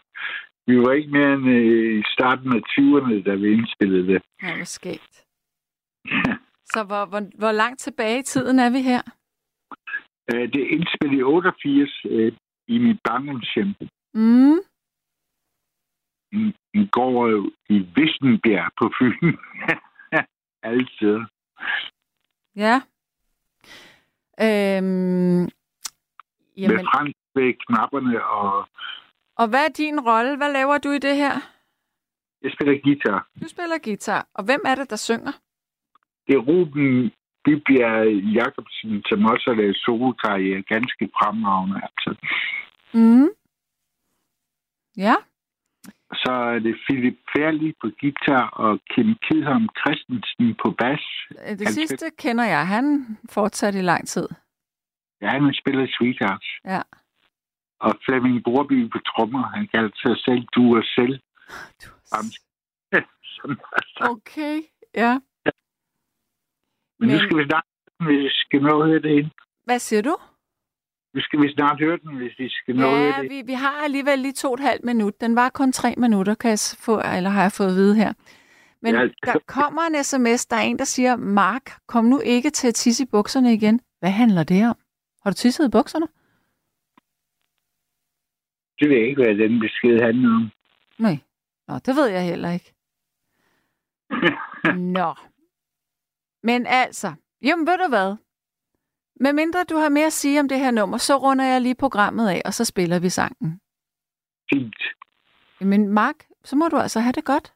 Vi var ikke mere end øh, i starten af 20'erne, da vi indspillede det. Ja, hvor skægt. Så hvor, hvor, hvor langt tilbage i tiden er vi her? Øh, det er indspillet i 88 øh, i mit barndomshjem. Mm. En, en gård i Vissenbjerg på Fyn. Alle steder. Ja. Øhm, Med jamen, Frans ved knapperne, og og hvad er din rolle? Hvad laver du i det her? jeg spiller guitar. Du spiller guitar. Og hvem er det, der synger? Det er Ruben Bibjerg Jacobsen, som også har lavet solokarriere ganske fremragende. Altså. Mm. Ja. Så er det Philip Færlig på guitar og Kim Kidholm Christensen på bas. Det sidste kender jeg. Han fortsatte i lang tid. Ja, han spiller Sweethearts. Ja. Og Flemming Borby på trommer. Han kalder sig selv Du og Selv. Du altså. Okay, ja. Men nu Men- skal vi snart hvis vi skal nå høre det ind. Hvad siger du? Nu skal vi snart høre den, hvis vi skal nå at høre Ja, det. vi, vi har alligevel lige to og et halvt minut. Den var kun tre minutter, kan jeg få, eller har jeg fået at vide her. Men Ja. der kommer en sms, der er en, der siger, Mark, kom nu ikke til at tisse i bukserne igen. Hvad handler det om? Har du tisset i bukserne? Det ved jeg ikke, hvad den besked handler om. Nej. Nå, det ved jeg heller ikke. Nå. Men altså, jamen ved du hvad? Med mindre du har mere at sige om det her nummer, så runder jeg lige programmet af, og så spiller vi sangen. Fint. Men Mark, så må du altså have det godt.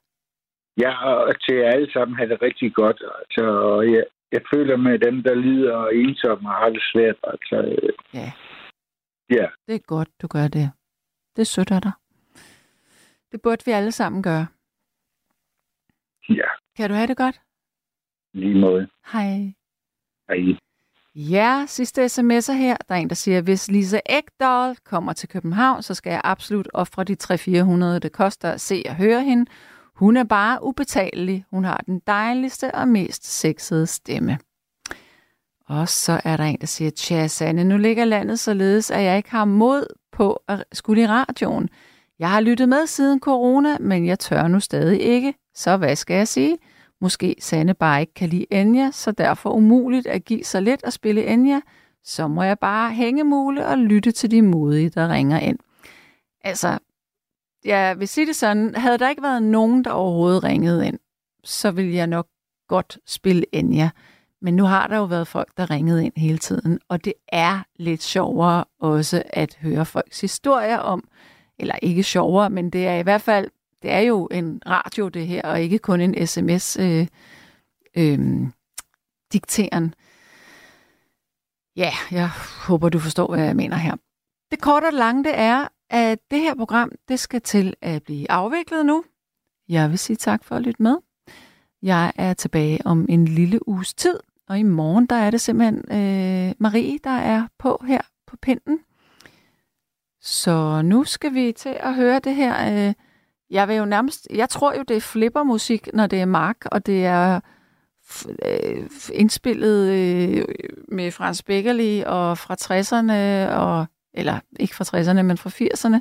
Ja, og til jer alle sammen have det rigtig godt. Altså, jeg, jeg føler med dem, der lider og er ensomme og har det svært. Altså, øh, Ja. ja. Det er godt, du gør det. Det er af dig. Det burde vi alle sammen gøre. Ja, Kan du have det godt? lige måde. Hej. Hej. Ja, sidste sms'er her. Der er en, der siger, hvis Lise Ekdahl kommer til København, så skal jeg absolut ofre de 300-400, det koster at se og høre hende. Hun er bare ubetalelig. Hun har den dejligste og mest sexede stemme. Og så er der en, der siger, tja Sanne, nu ligger landet således, at jeg ikke har mod på at skulle i radioen. Jeg har lyttet med siden corona, men jeg tør nu stadig ikke. Så hvad skal jeg sige? Måske Sanne bare ikke kan lide Enya, så derfor umuligt at give sig lidt og spille Enya, så må jeg bare hænge mule og lytte til de modige, der ringer ind. Altså, jeg vil sige det sådan, havde der ikke været nogen, der overhovedet ringede ind, så ville jeg nok godt spille Enya. Men nu har der jo været folk, der ringede ind hele tiden, og det er lidt sjovere også at høre folks historier om, eller ikke sjovere, men det er i hvert fald, det er jo en radio det her, og ikke kun en sms øh, øh, dikteren. Ja, jeg håber, du forstår, hvad jeg mener her. Det korte og lange, det er, at det her program, det skal til at blive afviklet nu. Jeg vil sige tak for at lytte med. Jeg er tilbage om en lille uges tid, og i morgen, der er det simpelthen øh, Marie, der er på her på pinden. Så nu skal vi til at høre det her. Øh, jeg vil jo nærmest, jeg tror jo, det er flippermusik, når det er Mark, og det er øh, indspillet øh, med Frans Beckerli og fra 60'erne, og, eller ikke fra 60'erne, men fra 80'erne.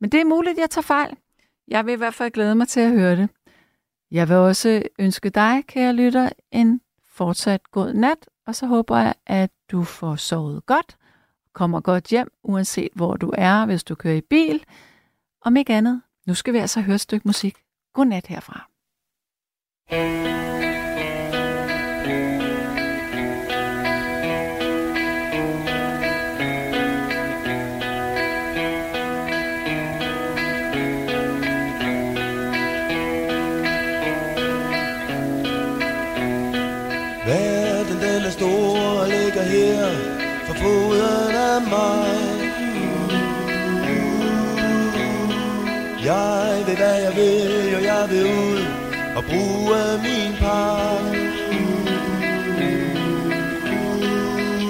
Men det er muligt, jeg tager fejl. Jeg vil i hvert fald glæde mig til at høre det. Jeg vil også ønske dig, kære lytter, en fortsat god nat, og så håber jeg, at du får sovet godt, kommer godt hjem, uanset hvor du er, hvis du kører i bil. Om ikke andet, nu skal vi altså høre et stykke musik. God nat herfra. Verden Jeg ved jeg vil, jo, jeg vil ud og bruge min par.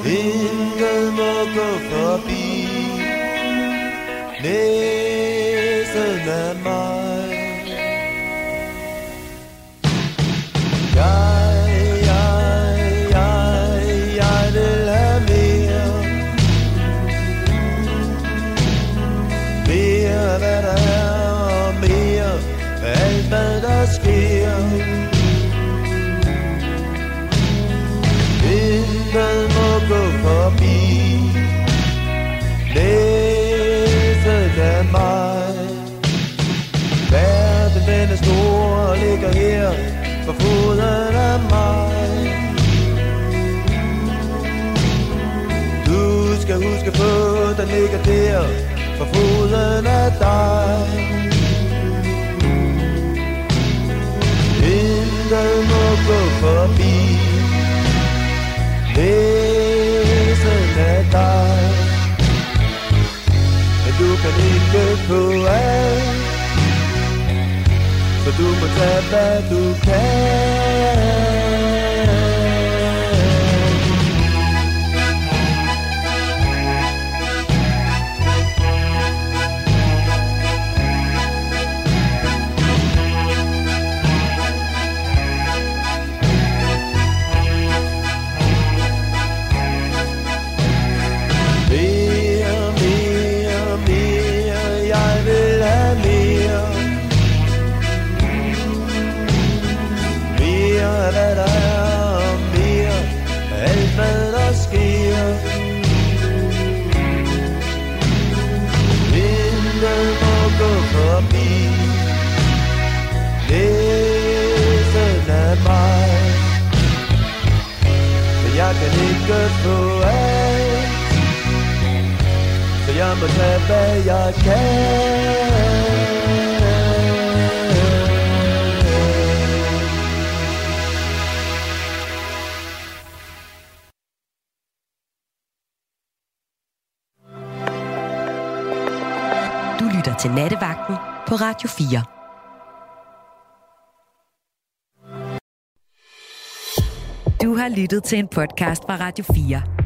Intet må gå forbi næsen af mig. På, der ligger der for foden af dig. Intet må gå forbi næsen af dig. Men du kan ikke få alt så du må tage hvad du kan Må tage hvad jeg kan Du lytter til Nattevagten på Radio 4. Du har lyttet til en podcast fra Radio 4.